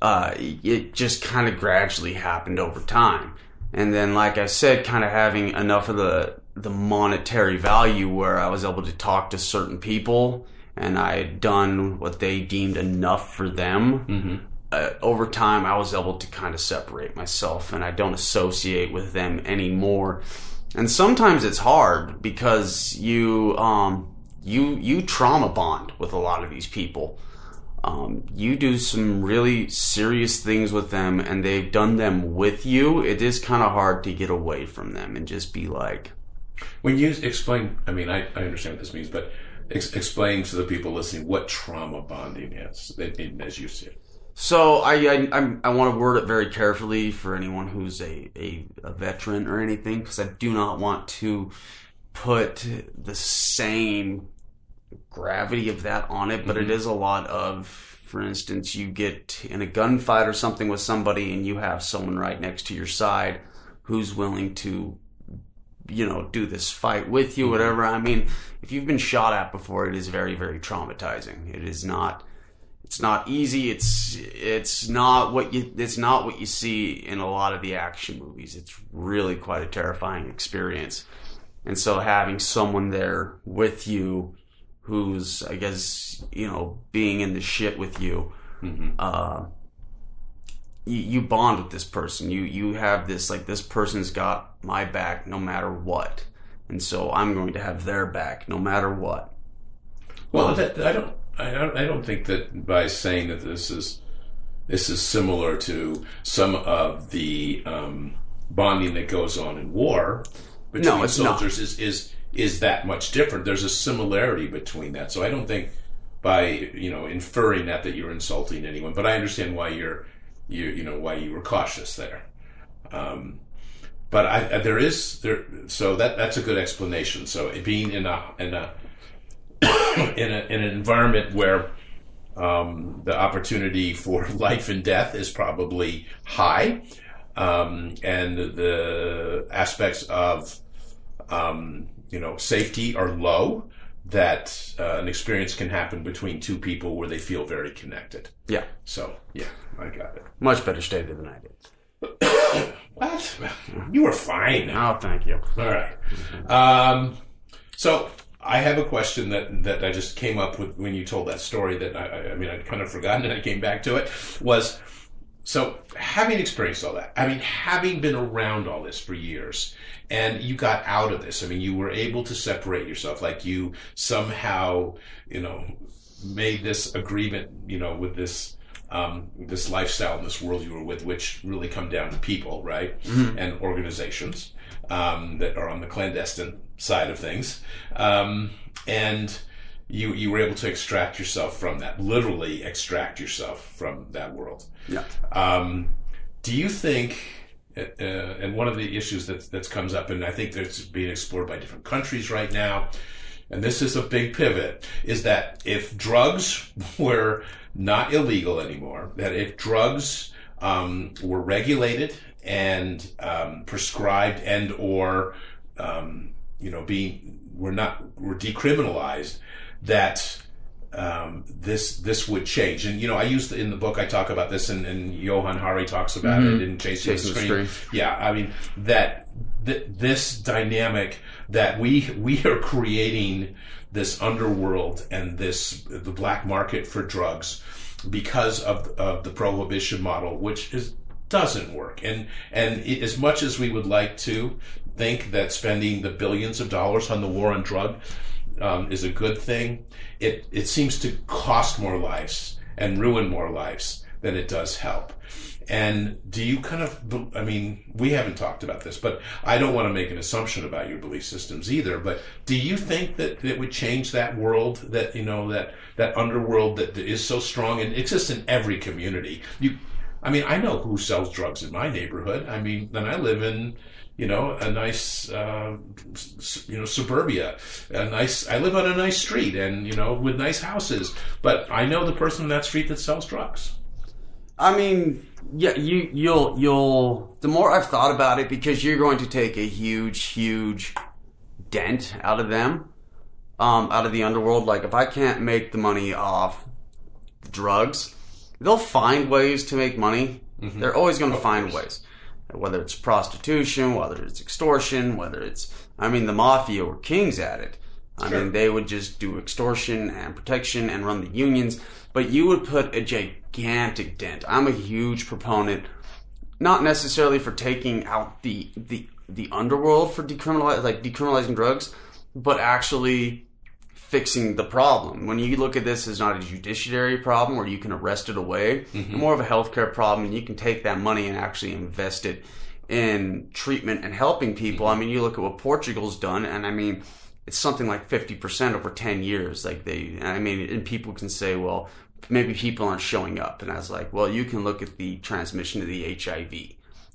uh, it just kind of gradually happened over time. And then, like I said, kind of having enough of the, the monetary value where I was able to talk to certain people and I had done what they deemed enough for them. Uh, over time, I was able to kind of separate myself and I don't associate with them anymore. And sometimes it's hard because you, um, you, you trauma bond with a lot of these people um, you do some really serious things with them and they've done them with you, it is kind of hard to get away from them and just be like, When you explain, I mean, I, I understand what this means, but ex- explain to the people listening what trauma bonding is, as you see it. So I I, I'm- I want to word it very carefully for anyone who's a, a, a veteran or anything because I do not want to put the same gravity of that on it, but it mm-hmm. is a lot of, for instance, you get in a gunfight or something with somebody and you have someone right next to your side who's willing to, you know, do this fight with you, mm-hmm. whatever. I mean, if you've been shot at before, it is very, very traumatizing. It is not It's not easy. It's it's not what you it's not what you see in a lot of the action movies. It's really quite a terrifying experience. And so having someone there with you who's I guess, you know, being in the shit with you, uh you, you bond with this person. You you have this like this person's got my back no matter what. And so I'm going to have their back no matter what. Well, that, I don't, I don't, I don't think that by saying that this is, this is similar to some of the um, bonding that goes on in war between No, it's not. soldiers is is is that much different. There's a similarity between that, so I don't think by you know inferring that that you're insulting anyone. But I understand why you're you you know why you were cautious there. Um, but I, I, there is there, so that that's a good explanation. So being in a in a in, a, in an environment where um, the opportunity for life and death is probably high, um, and the aspects of um, you know safety are low. That uh, an experience can happen between two people where they feel very connected. Yeah. So yeah, I got it. Much better stated than I did. What? You were fine. Oh, thank you. All right. Um, so I have a question that that I just came up with when you told that story. That I, I- mean, I'd kind of forgotten, and I came back to it. Was so having experienced all that. I mean, having been around all this for years, and you got out of this. I mean, you were able to separate yourself. Like you somehow, you know, made this agreement. You know, with this um, this lifestyle and this world you were with, which really come down to people, right, and organizations um, that are on the clandestine side of things, um, and you you were able to extract yourself from that, literally extract yourself from that world. Yeah. Um, do you think? Uh, and one of the issues that that comes up, and I think that's being explored by different countries right now, and this is a big pivot, is that if drugs were not illegal anymore, that if drugs um, were regulated and um, prescribed and or um, you know being we're not were decriminalized, that um, this this would change. And you know, I used in the book I talk about this, and, and Johann Hari talks about it in Chasing, Chasing the Scream. Yeah, I mean that th- this dynamic that we we are creating this underworld and this the black market for drugs because of of the prohibition model, which is doesn't work. And and it, as much as we would like to think that spending the billions of dollars on the war on drug um, is a good thing, it it seems to cost more lives and ruin more lives than it does help. And do you kind of, I mean, we haven't talked about this, but I don't want to make an assumption about your belief systems either. But do you think that it would change that world, that, you know, that, that underworld that is so strong and exists in every community? You, I mean, I know who sells drugs in my neighborhood. I mean, then I live in, you know, a nice, uh, you know, suburbia. A nice. I live on a nice street, and you know, with nice houses. But I know the person on that street that sells drugs. I mean, yeah, you you'll you'll the more I've thought about it because you're going to take a huge huge dent out of them um out of the underworld like if I can't make the money off drugs, they'll find ways to make money. They're always going to find ways. Whether it's prostitution, whether it's extortion, whether it's I mean the mafia were kings at it. I Sure. mean they would just do extortion and protection and run the unions, but you would put a gigantic dent. I'm a huge proponent not necessarily for taking out the the the underworld for decriminalize like decriminalizing drugs, but actually fixing the problem. When you look at this as not a judiciary problem where you can arrest it away, more of a healthcare problem, and you can take that money and actually invest it in treatment and helping people. I mean, you look at what Portugal's done, and I mean, it's something like fifty percent over ten years. Like they, I mean, and people can say, well, maybe people aren't showing up, and I was like, well, you can look at the transmission of the HIV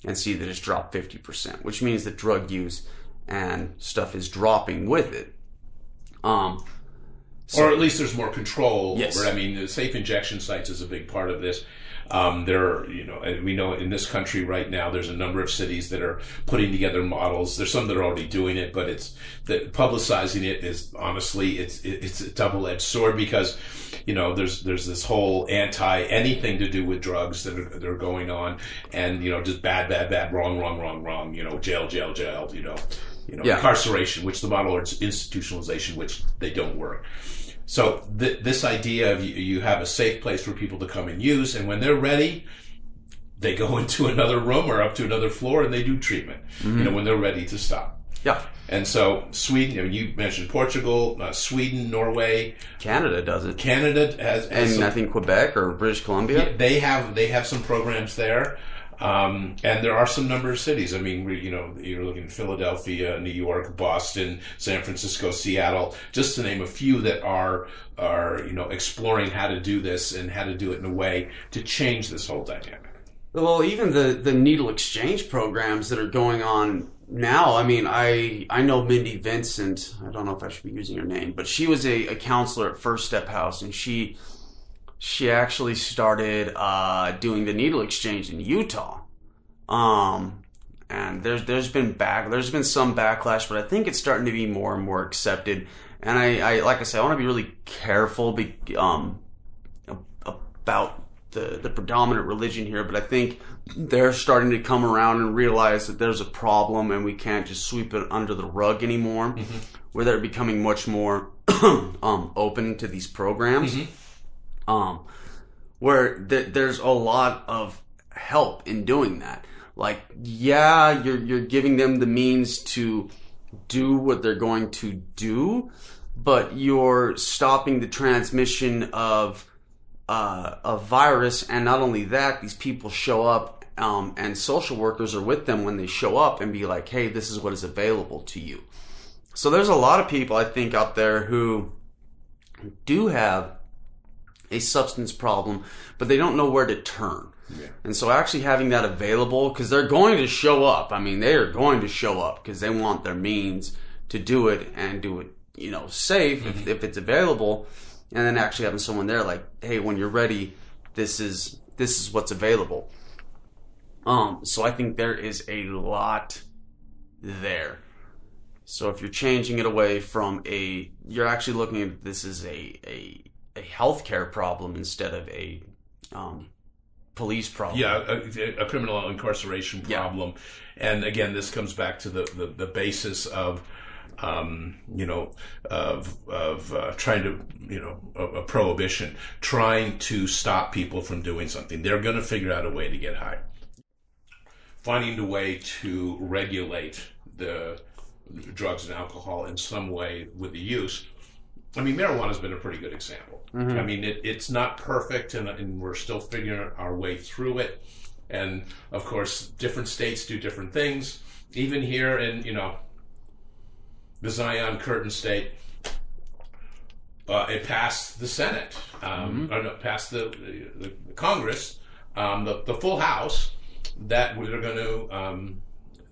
and see that it's dropped fifty percent, which means that drug use and stuff is dropping with it. Um, or at least there's more control. Yes. Where, I mean, the safe injection sites is a big part of this. Um, there are, you know, we know in this country right now, there's a number of cities that are putting together models. There's some that are already doing it, but it's that publicizing it is honestly, it's it's a double edged sword because, you know, there's there's this whole anti anything to do with drugs that are, that are going on, and you know, just bad, bad, bad, wrong, wrong, wrong, wrong. You know, jail, jail, jail. You know, you know, Yeah. incarceration, which the model is institutionalization, which they don't work. So th- this idea of you, you have a safe place for people to come and use, and when they're ready, they go into another room or up to another floor and they do treatment. You know, when they're ready to stop. Yeah. And so Sweden, you, know, you mentioned Portugal, uh, Sweden, Norway, Canada does it. Canada has, has And some- I think Quebec or British Columbia. they have they have some programs there. Um, and there are some number of cities. I mean, you know, you're looking at Philadelphia, New York, Boston, San Francisco, Seattle, just to name a few that are are you know exploring how to do this and how to do it in a way to change this whole dynamic. Well, even the the needle exchange programs that are going on now. I mean, I I know Mindy Vincent. I don't know if I should be using her name, but she was a, a counselor at First Step House, and she she actually started uh, doing the needle exchange in Utah. Um, and there's there's been back there's been some backlash, but I think it's starting to be more and more accepted. And I, I like I said, I want to be really careful be, um, about the the predominant religion here, but I think they're starting to come around and realize that there's a problem, and we can't just sweep it under the rug anymore. Where they're becoming much more um, open to these programs, um, where th- there's a lot of help in doing that. Like, yeah, you're you're giving them the means to do what they're going to do, but you're stopping the transmission of uh, a virus, and not only that, these people show up, um, and social workers are with them when they show up and be like, "Hey, this is what is available to you." So there's a lot of people I think out there who do have a substance problem, but they don't know where to turn. And so actually having that available, because they're going to show up. I mean, they are going to show up because they want their means to do it and do it, you know, safe if, if it's available. And then actually having someone there like, hey, when you're ready, this is this is what's available. Um, so I think there is a lot there. So if you're changing it away from a, you're actually looking at this as a a, a healthcare problem instead of a um, police problem. Yeah, a, a criminal incarceration Yeah. problem, and again, this comes back to the the, the basis of. Um, you know, of of uh, trying to, you know, a, a prohibition, trying to stop people from doing something. They're going to figure out a way to get high. Finding a way to regulate the drugs and alcohol in some way with the use. I mean, marijuana has been a pretty good example. I mean, it, it's not perfect, and, and we're still figuring our way through it. And of course, different states do different things. Even here in, you know, the Zion Curtain State, uh, it passed the Senate, um, or no, passed the, the, the Congress, um, the, the full House, that they're going to um,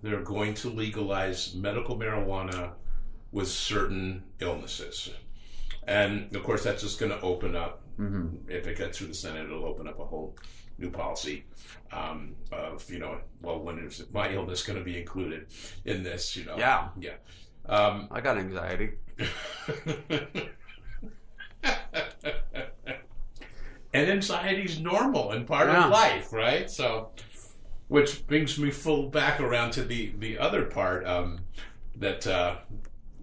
they're going to legalize medical marijuana with certain illnesses, and of course that's just going to open up. If it gets through the Senate, it'll open up a whole new policy um, of you know, well, when is my illness going to be included in this? You know, Yeah. yeah. Um, I got anxiety. and anxiety's normal and part Yeah. of life, right? So, which brings me full back around to the the other part um, that uh,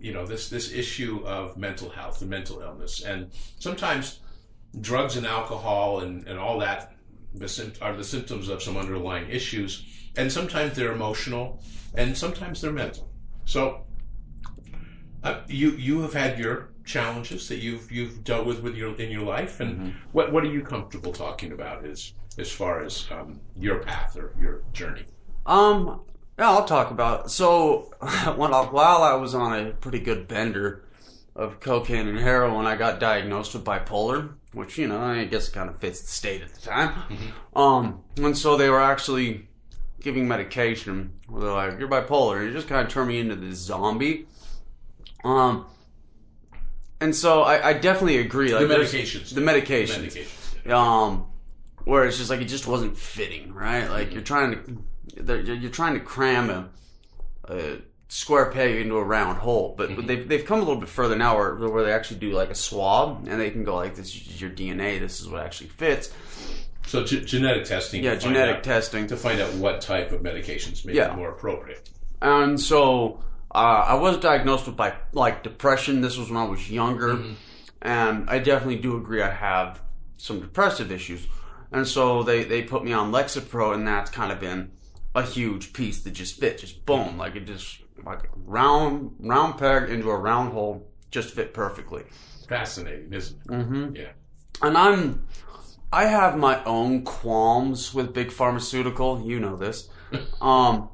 you know this this issue of mental health and mental illness, and sometimes drugs and alcohol and and all that are the symptoms of some underlying issues, and sometimes they're emotional, and sometimes they're mental. So uh, you you have had your challenges that you've you've dealt with with your in your life, and what what are you comfortable talking about as as far as um, your path or your journey? Um, yeah, I'll talk about. So, when I, while I was on a pretty good bender of cocaine and heroin, I got diagnosed with bipolar, which you know I guess kind of fits the state at the time. Um, and so they were actually giving medication where they're like, "You're bipolar," and it just kind of turned me into this zombie. Um, and so I, I definitely agree. Like, The medications. the medications. Medications. Um, where it's just like it just wasn't fitting, right? Like you're trying to you're, you're trying to cram a, a square peg into a round hole, but but they've they've come a little bit further now where where they actually do like a swab and they can go like this is your DNA, this is what actually fits. So ge- genetic testing. Yeah, genetic out- testing. to find out what type of medications may Yeah. be more appropriate. And so uh, I was diagnosed with bi- like depression. This was when I was younger, and I definitely do agree I have some depressive issues. And so they they put me on Lexapro, and that's kind of been a huge piece that just fit, just boom, like it just like a round round peg into a round hole, just fit perfectly. Fascinating, isn't it? Mm-hmm. Yeah. And I'm I have my own qualms with big pharmaceutical. You know this. Um,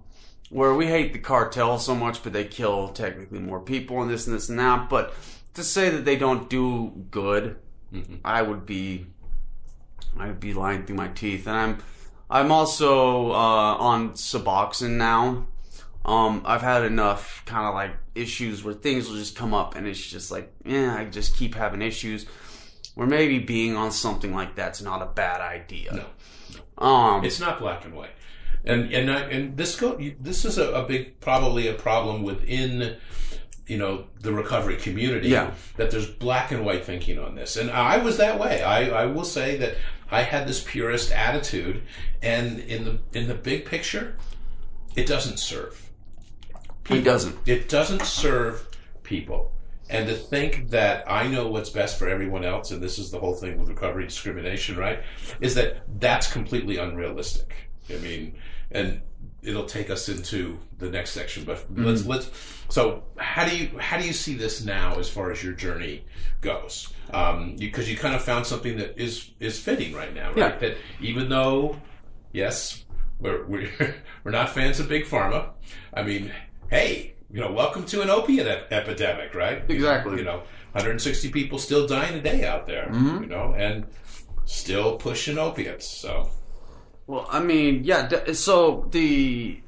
where we hate the cartel so much, but they kill technically more people and this and this and that. But to say that they don't do good, I would be I would be lying through my teeth. And I'm I'm also uh, on Suboxone now. Um, I've had enough kind of like issues where things will just come up, and it's just like, yeah, I just keep having issues. Where maybe being on something like that's not a bad idea. No. Um, It's not black and white, and and I, and this go this is a, a big probably a problem within you know the recovery community. Yeah. that there's black and white thinking on this, and I was that way. I I will say that I had this purist attitude, and in the in the big picture, it doesn't serve. he doesn't. It doesn't serve people. And to think that I know what's best for everyone else, and this is the whole thing with recovery discrimination, right? Is that that's completely unrealistic. I mean, and it'll take us into the next section, but let's let's. So, how do you how do you see this now as far as your journey goes? Um, because you, kind of found something that is is fitting right now, right? Yeah. That even though, yes, we're we're, we're not fans of big pharma. I mean, hey, you know, welcome to an opiate ep- epidemic, right? Exactly. You know, 160 people still dying a day out there, Mm-hmm. you know, and still pushing opiates. So, Well, I mean, yeah. So the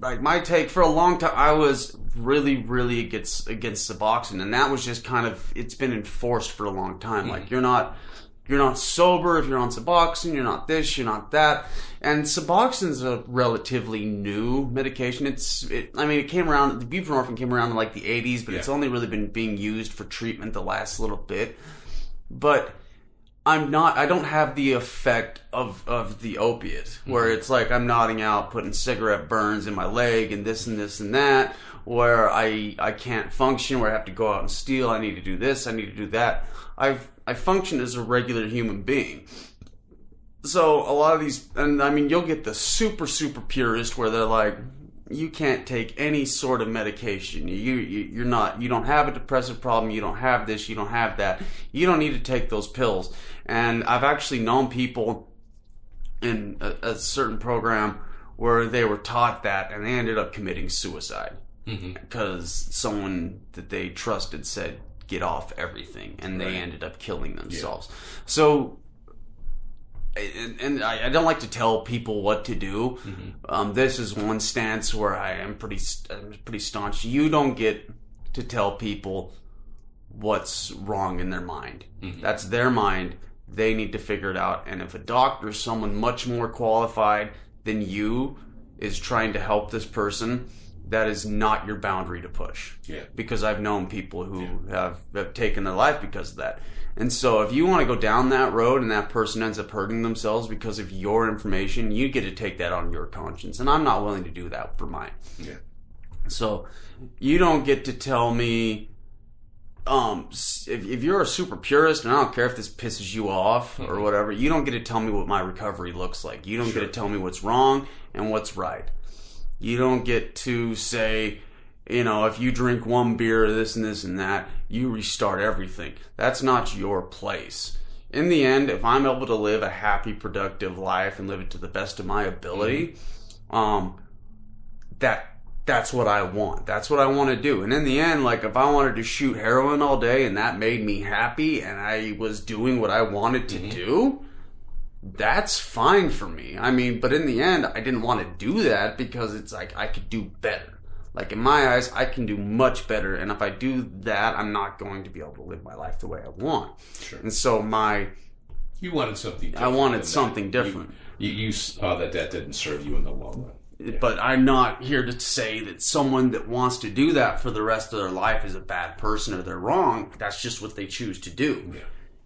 like my take for a long time, I was really, really against against Suboxone, and that was just kind of it's been enforced for a long time. Like mm-hmm. you're not you're not sober if you're on Suboxone. You're not this. You're not that. And Suboxone is a relatively new medication. It's it, I mean, it came around. The buprenorphine came around in like the 80s, but it's only really been being used for treatment the last little bit. But I'm not. I don't have the effect of of the opiate, where mm-hmm. it's like I'm nodding out, putting cigarette burns in my leg, and this and this and that. Where I I can't function, where I have to go out and steal. I need to do this. I need to do that. I I function as a regular human being. So a lot of these, and I mean, you'll get the super super purist where they're like, you can't take any sort of medication. You, you you're not you don't have a depressive problem. You don't have this. You don't have that. You don't need to take those pills. And I've actually known people in a, a certain program where they were taught that, and they ended up committing suicide mm-hmm. because someone that they trusted said get off everything, and they Right. ended up killing themselves. So and, and I, I don't like to tell people what to do. Um, this is one stance where I am pretty I'm pretty staunch. You don't get to tell people what's wrong in their mind. That's their mind. They need to figure it out. And if a doctor, someone much more qualified than you, is trying to help this person, that is not your boundary to push yeah. because I've known people who have, have taken their life because of that. And so if you want to go down that road and that person ends up hurting themselves because of your information, you get to take that on your conscience. And I'm not willing to do that for mine. Yeah. So you don't get to tell me um if, if you're a super purist and I don't care if this pisses you off or whatever, you don't get to tell me what my recovery looks like. You don't get to tell me what's wrong and what's right. You don't get to say, you know, if you drink one beer, this and this and that, you restart everything. That's not your place. In the end, if I'm able to live a happy, productive life and live it to the best of my ability, um, that that's what I want. That's what I want to do. And in the end, like if I wanted to shoot heroin all day and that made me happy and I was doing what I wanted to do, that's fine for me. I mean, but in the end, I didn't want to do that because it's like I could do better. Like in my eyes, I can do much better, and if I do that, I'm not going to be able to live my life the way I want. Sure. And so my You wanted something. I wanted than that. something different. You, you, you uh, saw that that didn't serve you in the long run. But I'm not here to say that someone that wants to do that for the rest of their life is a bad person or they're wrong. That's just what they choose to do. Yeah.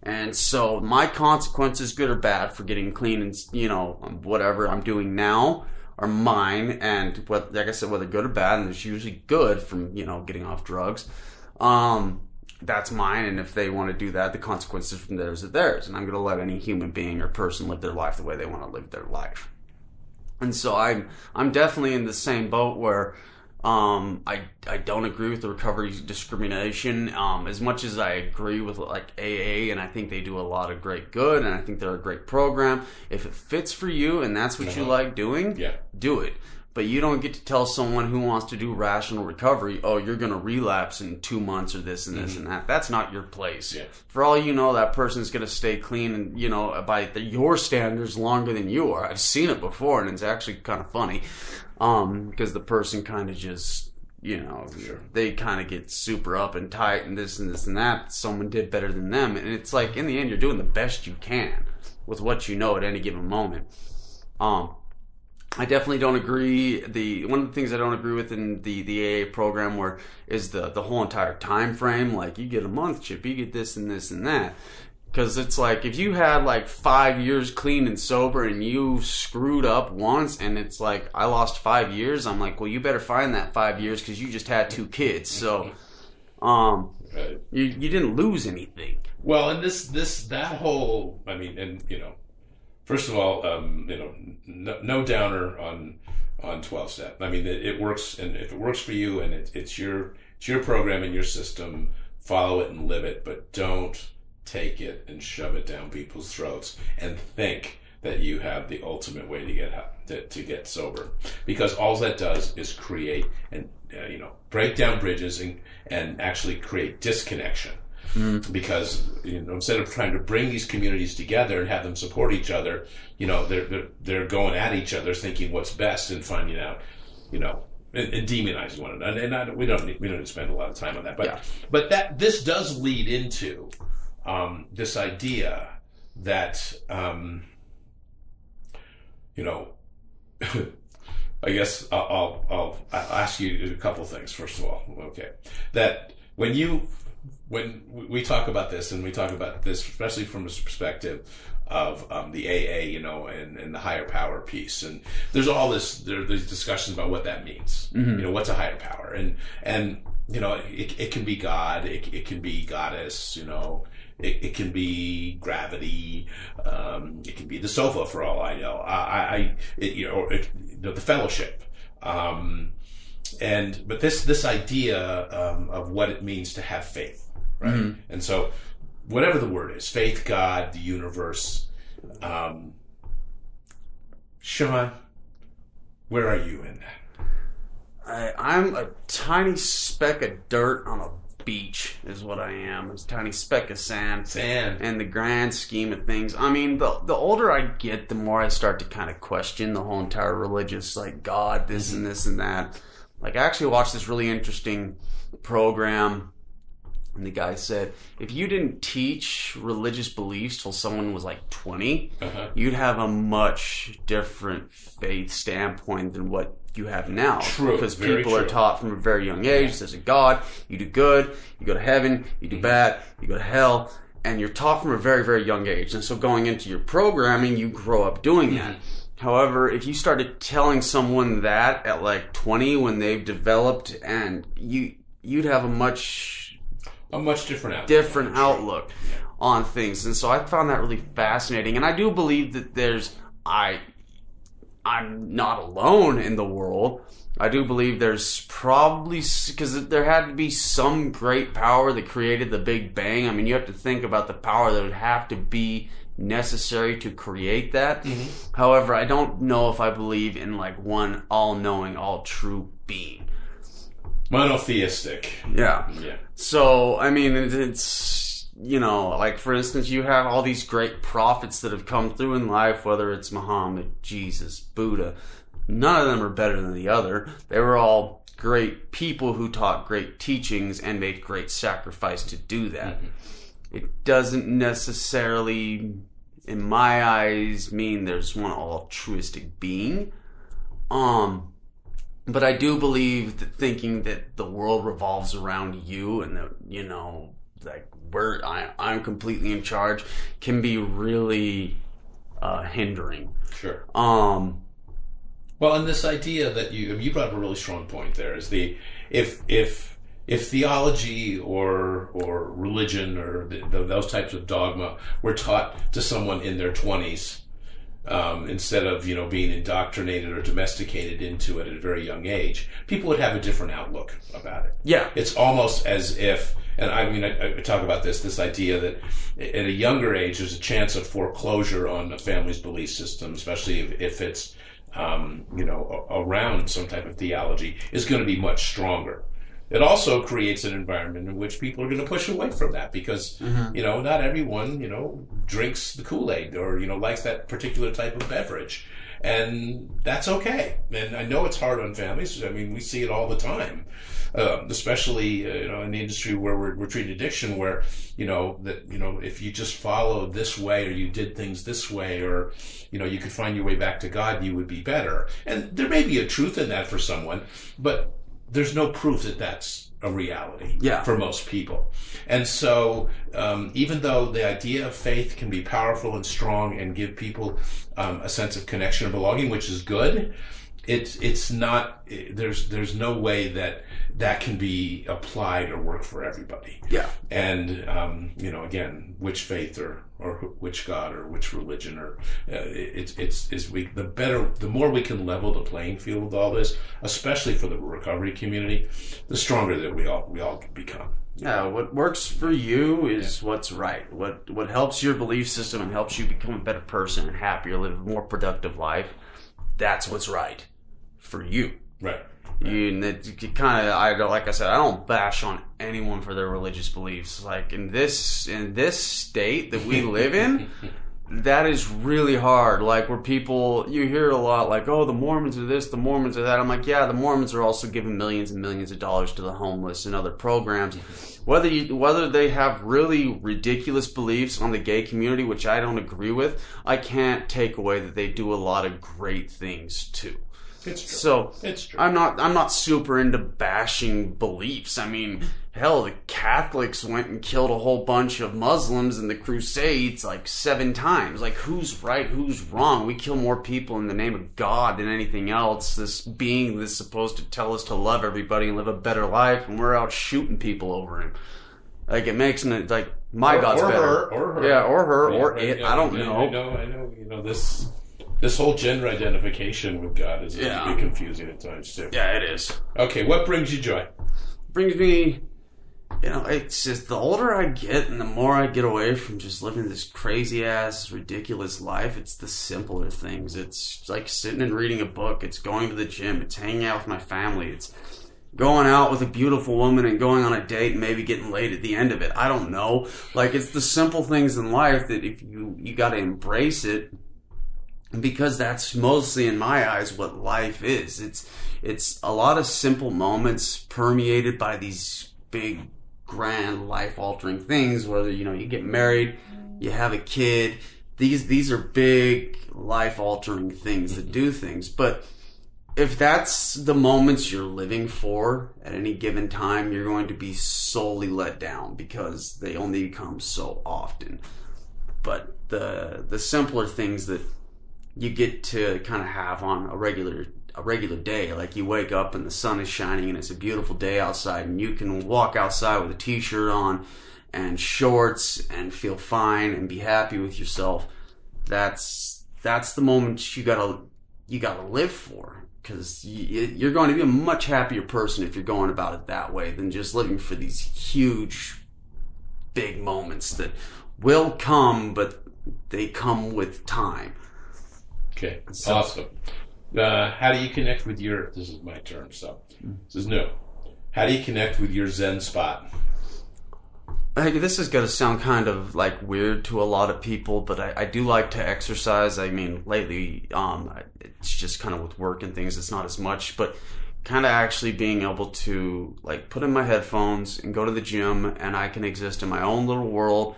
And so my consequences, good or bad, for getting clean and you know whatever I'm doing now are mine. And what, like I said, whether good or bad, and it's usually good from you know getting off drugs. Um, that's mine. And if they want to do that, the consequences from theirs are theirs. And I'm going to let any human being or person live their life the way they want to live their life. And so I'm I'm definitely in the same boat where um, I I don't agree with the recovery discrimination um, as much as I agree with like AA and I think they do a lot of great good and I think they're a great program. If it fits for you and that's what you Uh-huh. like doing, Yeah. do it. But you don't get to tell someone who wants to do rational recovery, oh, you're going to relapse in two months or this and this and that. That's not your place. Yeah. For all you know, that person's going to stay clean and, you know, by the, your standards longer than you are. I've seen it before and it's actually kind of funny. Um, because the person kind of just, you know, Sure. they kind of get super up and tight and this and this and that. Someone did better than them. And it's like, in the end, you're doing the best you can with what you know at any given moment. Um, I definitely don't agree. The one of the things I don't agree with in the the AA program where is the the whole entire time frame. Like you get a month chip, you get this and this and that. Because it's like if you had like five years clean and sober and you screwed up once, and it's like I lost five years. I'm like, well, you better find that five years because you just had two kids. So, um, Right. you you didn't lose anything. Well, and this this that whole I mean, and you know, first of all, um, you know, no, no downer on on twelve step. I mean, it, it works, and if it works for you, and it, it's your it's your program and your system, follow it and live it, but don't take it and shove it down people's throats and think that you have the ultimate way to get to, to get sober because all that does is create and uh, you know break down bridges and and actually create disconnection because you know instead of trying to bring these communities together and have them support each other, you know they're they're, they're going at each other, thinking what's best and finding out, you know, and, and demonizing one another. And, I, we don't need, we don't need to spend a lot of time on that, but Yeah. but that this does lead into um, this idea that um, you know. I guess I'll, I'll, I'll I'll ask you a couple things. First of all, okay, that when you when we talk about this and we talk about this, especially from this perspective of um, the AA, you know, and, and the higher power piece, and there's all this there, there's discussions about what that means. You know, what's a higher power, and and you know, it, it can be God, it, it can be goddess, you know. It, it can be gravity. Um, it can be the sofa, for all I know. I, I it, you know, it, you know, the fellowship. Um, and but this this idea um, of what it means to have faith, right? And so, whatever the word is, faith, God, the universe. Um, Shawn, where are you in that? I, I'm a tiny speck of dirt on a beach, is what I am. It's a tiny speck of sand. Sand. And the grand scheme of things, I mean, the the older I get, the more I start to kind of question the whole entire religious, like God, this and this and that. Like, I actually watched this really interesting program, and the guy said, if you didn't teach religious beliefs till someone was like 20, Uh-huh. you'd have a much different faith standpoint than what you have now. True, Because very people are taught from a very young age there's a God, you do good, you go to heaven, you Mm-hmm. do bad, you go to hell, and you're taught from a very, very young age. And so going into your programming, you grow up doing that. However, if you started telling someone that at like 20 when they've developed and you you'd have a much A much different outlook. different outlook on things. And so I found that really fascinating. And I do believe that there's I I'm not alone in the world. I do believe there's probably because there had to be some great power that created the Big Bang. I mean, you have to think about the power that would have to be necessary to create that. Mm-hmm. However, I don't know if I believe in like one all-knowing, all-true being. Monotheistic. Yeah. Yeah. So, I mean, it's, you know, like for instance, you have all these great prophets that have come through in life, whether it's Muhammad, Jesus, Buddha. None of them are better than the other. They were all great people who taught great teachings and made great sacrifice to do that. Mm-hmm. It doesn't necessarily in my eyes, mean there's one altruistic being. Um, but I do believe that thinking that the world revolves around you and that you know, like we're I, I'm completely in charge, can be really uh, hindering. Sure. Um, Well, and this idea that you you brought up a really strong point there is the if if if theology or or religion or the, the, those types of dogma were taught to someone in their twenties um, instead of you know being indoctrinated or domesticated into it at a very young age, people would have a different outlook about it. yeah, It's almost as if, and I mean, I, I talk about this this idea that at a younger age, there's a chance of foreclosure on a family's belief system, especially if, if it's, um, you know, around some type of theology, is going to be much stronger. It also creates an environment in which people are going to push away from that because, you know, not everyone, you know, drinks the Kool Aid or, you know, likes that particular type of beverage. And that's okay. And I know it's hard on families. I mean, we see it all the time, um, especially, uh, you know, in the industry where we're, we're treating addiction, where, you know, that, you know, if you just follow this way or you did things this way or, you know, you could find your way back to God, you would be better. And there may be a truth in that for someone, but there's no proof that that's a reality Yeah. for most people. And so, um, even though the idea of faith can be powerful and strong and give people um, a sense of connection and belonging, which is good, it's it's not. There's there's no way that that can be applied or work for everybody. yeah, And um, you know, again, which faith or or which God or which religion or uh, it's it's is we the better the more we can level the playing field with all this, especially for the recovery community, the stronger that we all we all become. yeah. What works for you is what's right. What what helps your belief system and helps you become a better person and happier, live a more productive life. That's what's right for you. Right. You, and you kind of, I like I said, I don't bash on anyone for their religious beliefs. Like in this, in this state that we live in, that is really hard. Like where people, you hear a lot, like, oh, the Mormons are this, the Mormons are that. I'm like, yeah, the Mormons are also giving millions and millions of dollars to the homeless and other programs. Whether you, whether they have really ridiculous beliefs on the gay community, which I don't agree with, I can't take away that they do a lot of great things too. It's true. So It's true. I'm not I'm not super into bashing beliefs. I mean, hell, the Catholics went and killed a whole bunch of Muslims in the Crusades like seven times. Like who's right, who's wrong? We kill more people in the name of God than anything else. This being that's supposed to tell us to love everybody and live a better life, and we're out shooting people over him. Like it makes it like my Or- God's or better. her, or her. Yeah, or her, Yeah, or right, it. yeah, I don't I- know. I know. I know. You know this. This whole gender identification with God is Yeah. a bit confusing at times too. Yeah, it is. Okay, what brings you joy? brings me you know it's just the older i get and the more i get away from just living this crazy ass ridiculous life it's the simpler things it's like sitting and reading a book it's going to the gym it's hanging out with my family it's going out with a beautiful woman and going on a date and maybe getting laid at the end of it i don't know like it's the simple things in life that if you you got to embrace it because that's mostly in my eyes what life is. It's it's a lot of simple moments permeated by these big grand life altering things whether you know you get married you have a kid. These these are big life altering things that do mm-hmm. things. But if that's the moments you're living for at any given time you're going to be solely let down because they only come so often. But the the simpler things that you get to kind of have on a regular a regular day. Like you wake up and the sun is shining and it's a beautiful day outside and you can walk outside with a t-shirt on and shorts and feel fine and be happy with yourself. That's that's the moment you gotta you gotta live for because you're going to be a much happier person if you're going about it that way than just living for these huge big moments that will come but they come with time Okay, So- awesome. Uh, how do you connect with your? This is my term, so this is new. How do you connect with your Zen spot? Hey, this is going to sound kind of like weird to a lot of people, but I, I do like to exercise. I mean, lately, um, it's just kind of with work and things, it's not as much, but kind of actually being able to like put in my headphones and go to the gym and I can exist in my own little world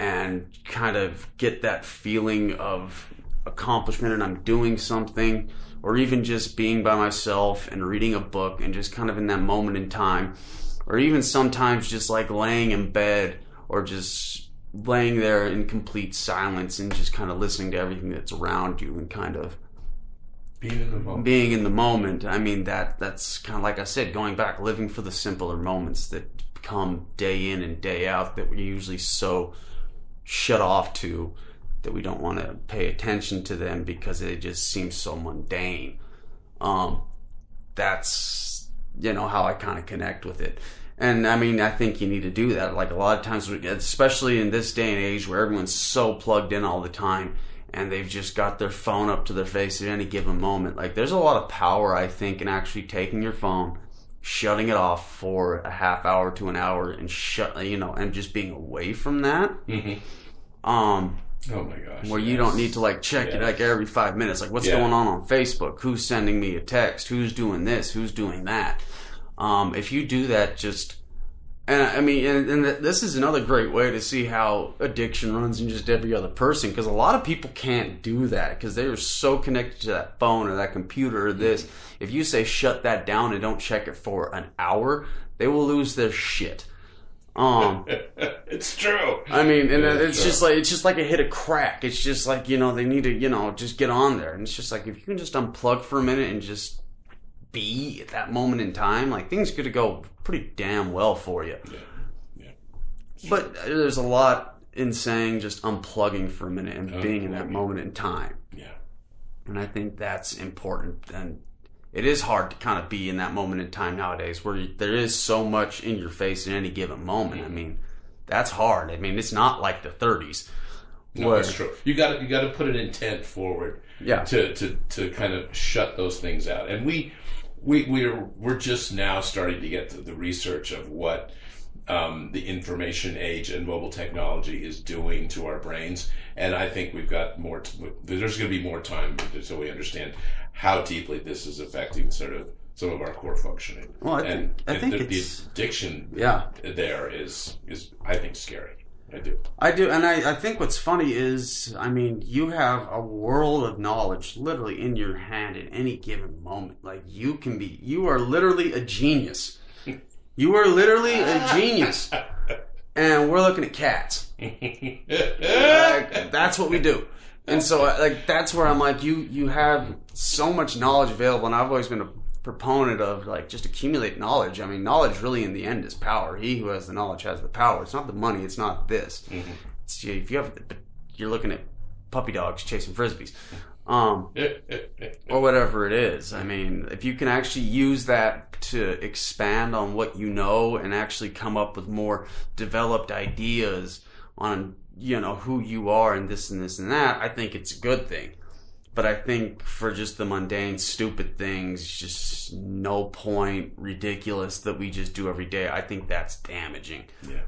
and kind of get that feeling of accomplishment and I'm doing something, or even just being by myself and reading a book and just kind of in that moment in time, or even sometimes just like laying in bed or just laying there in complete silence and just kind of listening to everything that's around you and kind of Being in the moment. being in the moment. I mean that that's kind of like I said, going back, living for the simpler moments that come day in and day out that we're usually so shut off to that we don't want to pay attention to them because they just seem so mundane. Um, that's you know how I kind of connect with it. And I mean, I think you need to do that. Like a lot of times, especially in this day and age where everyone's so plugged in all the time and they've just got their phone up to their face at any given moment. Like there's a lot of power, I think, in actually taking your phone, shutting it off for a half hour to an hour and shut, you know, and just being away from that. Mhm. Um, Oh my gosh. where you don't need to like check it like every five minutes. Like what's Yeah. going on on Facebook? Who's sending me a text? Who's doing this? Who's doing that? Um, if you do that, just and I mean, and, and this is another great way to see how addiction runs in just every other person because a lot of people can't do that because they are so connected to that phone or that computer or this. If you say shut that down and don't check it for an hour, they will lose their shit. Um, it's true. I mean, and it's sure. just like it's just like a hit a crack. It's just like you know they need to you know just get on there, and it's just like if you can just unplug for a minute and just be at that moment in time, like things could go pretty damn well for you. Yeah. Yeah. But there's a lot in saying just unplugging for a minute and being in that moment in time, Yeah. and I think that's important. And it is hard to kind of be in that moment in time nowadays, where you- there is so much in your face at any given moment. I mean, that's hard. I mean, it's not like the 30s. No, where- that's true. You got to you got to put an intent forward. Yeah. To to to kind of shut those things out, and we we we're we're just now starting to get to the research of what. Um, the information age and mobile technology is doing to our brains, and I think we've got more. T- there's going to be more time until we understand how deeply this is affecting sort of some of our core functioning. Well, I and, think- I think the, it's- the addiction Yeah. there is is I think scary. I do. I do, and I, I think what's funny is, I mean, you have a world of knowledge literally in your hand at any given moment. Like, you can be, you are literally a genius. You are literally a genius. And we're looking at cats. Like, that's what we do. And so, like, that's where I'm like, you, you have so much knowledge available, and I've always been a proponent of, like, just accumulate knowledge. I mean, knowledge really in the end is power. He who has the knowledge has the power. It's not the money, it's not this. It's, if you have, you're looking at puppy dogs chasing frisbees. Um, or whatever it is. I mean, if you can actually use that to expand on what you know and actually come up with more developed ideas on, you know, who you are and this and this and that, I think it's a good thing. But I think for just the mundane, stupid things, just no point, ridiculous that we just do every day, I think that's damaging. yeah.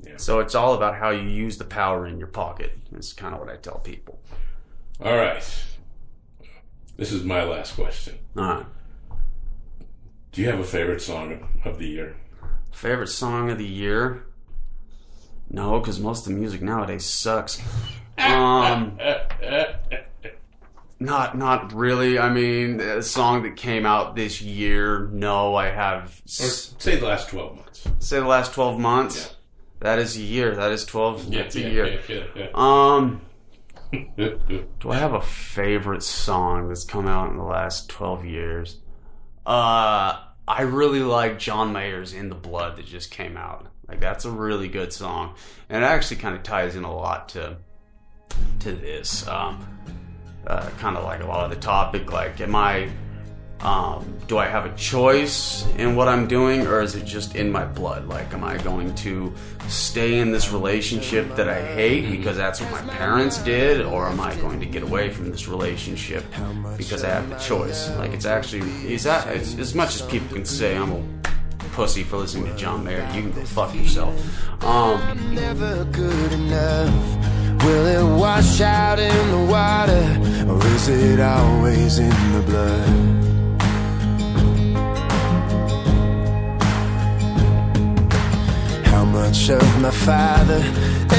Yeah. So it's all about how you use the power in your pocket. That's kind of what I tell people. All right. This is my last question. All right. Do you have a favorite song of the year? Favorite song of the year? No, because most of the music nowadays sucks. Um, not not really. I mean, a song that came out this year. No, I have. Or say the last 12 months. Say the last twelve months. That is a year. That is twelve. That's a year. yeah, yeah, Um, do I have a favorite song that's come out in the last twelve years? Uh, I really like John Mayer's "In the Blood" that just came out. Like that's a really good song, and it actually kind of ties in a lot to to this. Um, uh, kind of like a lot of the topic. Like, am I? Um, do I have a choice in what I'm doing, or is it just in my blood? Like, am I going to stay in this relationship that I hate because that's what my parents did, or am I going to get away from this relationship because I have the choice? Like, it's actually is that as much as people can say I'm a pussy for listening to John Mayer. You can go fuck yourself. Um, never good enough? Will it wash out in the water, or is it always in the blood? How much of my father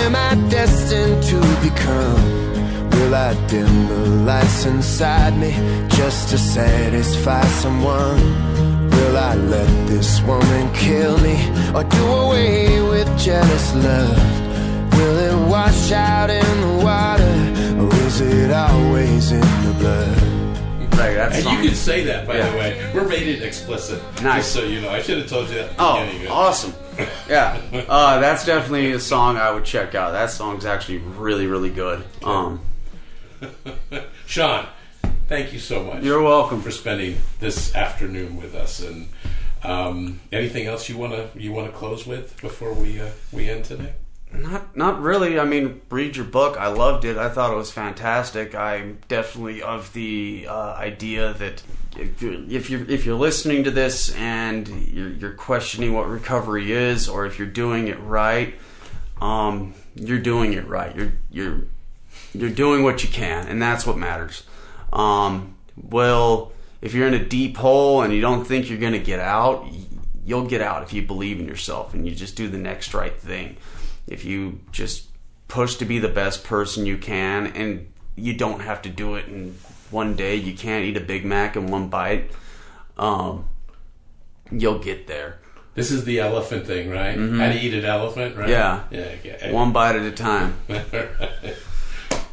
am I destined? destined to become? Will I dim the lights inside me just to satisfy someone? Will I let this woman kill me or do away with jealous love? Will it wash out in the water or is it always in the blood? Like, that And song- you can say that, by Yeah. the way. We're rated explicit. Nice. Just so you know. I should have told you that at the Oh, awesome. Yeah. Uh, that's definitely a song I would check out. That song's actually really, really good. Um, Shawn, thank you so much. you're welcome. for spending this afternoon with us. And um, anything else you want to you want to close with before we uh, we end today? Not, not really. I mean, read your book. I loved it. I thought it was fantastic. I'm definitely of the uh, idea that if you're, if you're if you're listening to this and you're, you're questioning what recovery is, or if you're doing it right, um, you're doing it right. You're you're you're doing what you can, and that's what matters. Um, well, if you're in a deep hole and you don't think you're going to get out, you'll get out if you believe in yourself and you just do the next right thing. If you just push to be the best person you can, and you don't have to do it in one day. You can't eat a Big Mac in one bite. Um, you'll get there. This is the elephant thing, right? How to eat an elephant, right? Mm-hmm. Yeah. Yeah. Okay. One bite at a time.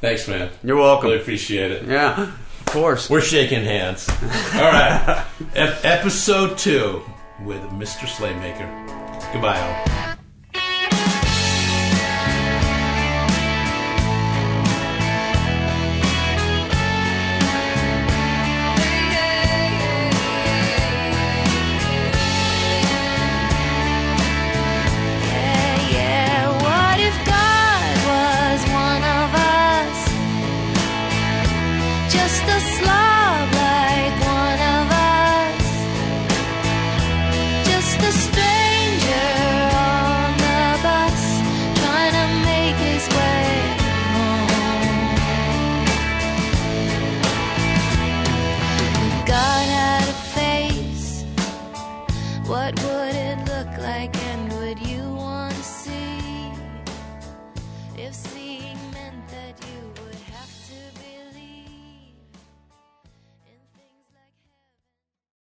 Thanks, man. You're welcome. Really appreciate it. Yeah, of course. We're shaking hands. All right. Ep- episode two with Mr. Slaymaker. Goodbye, all.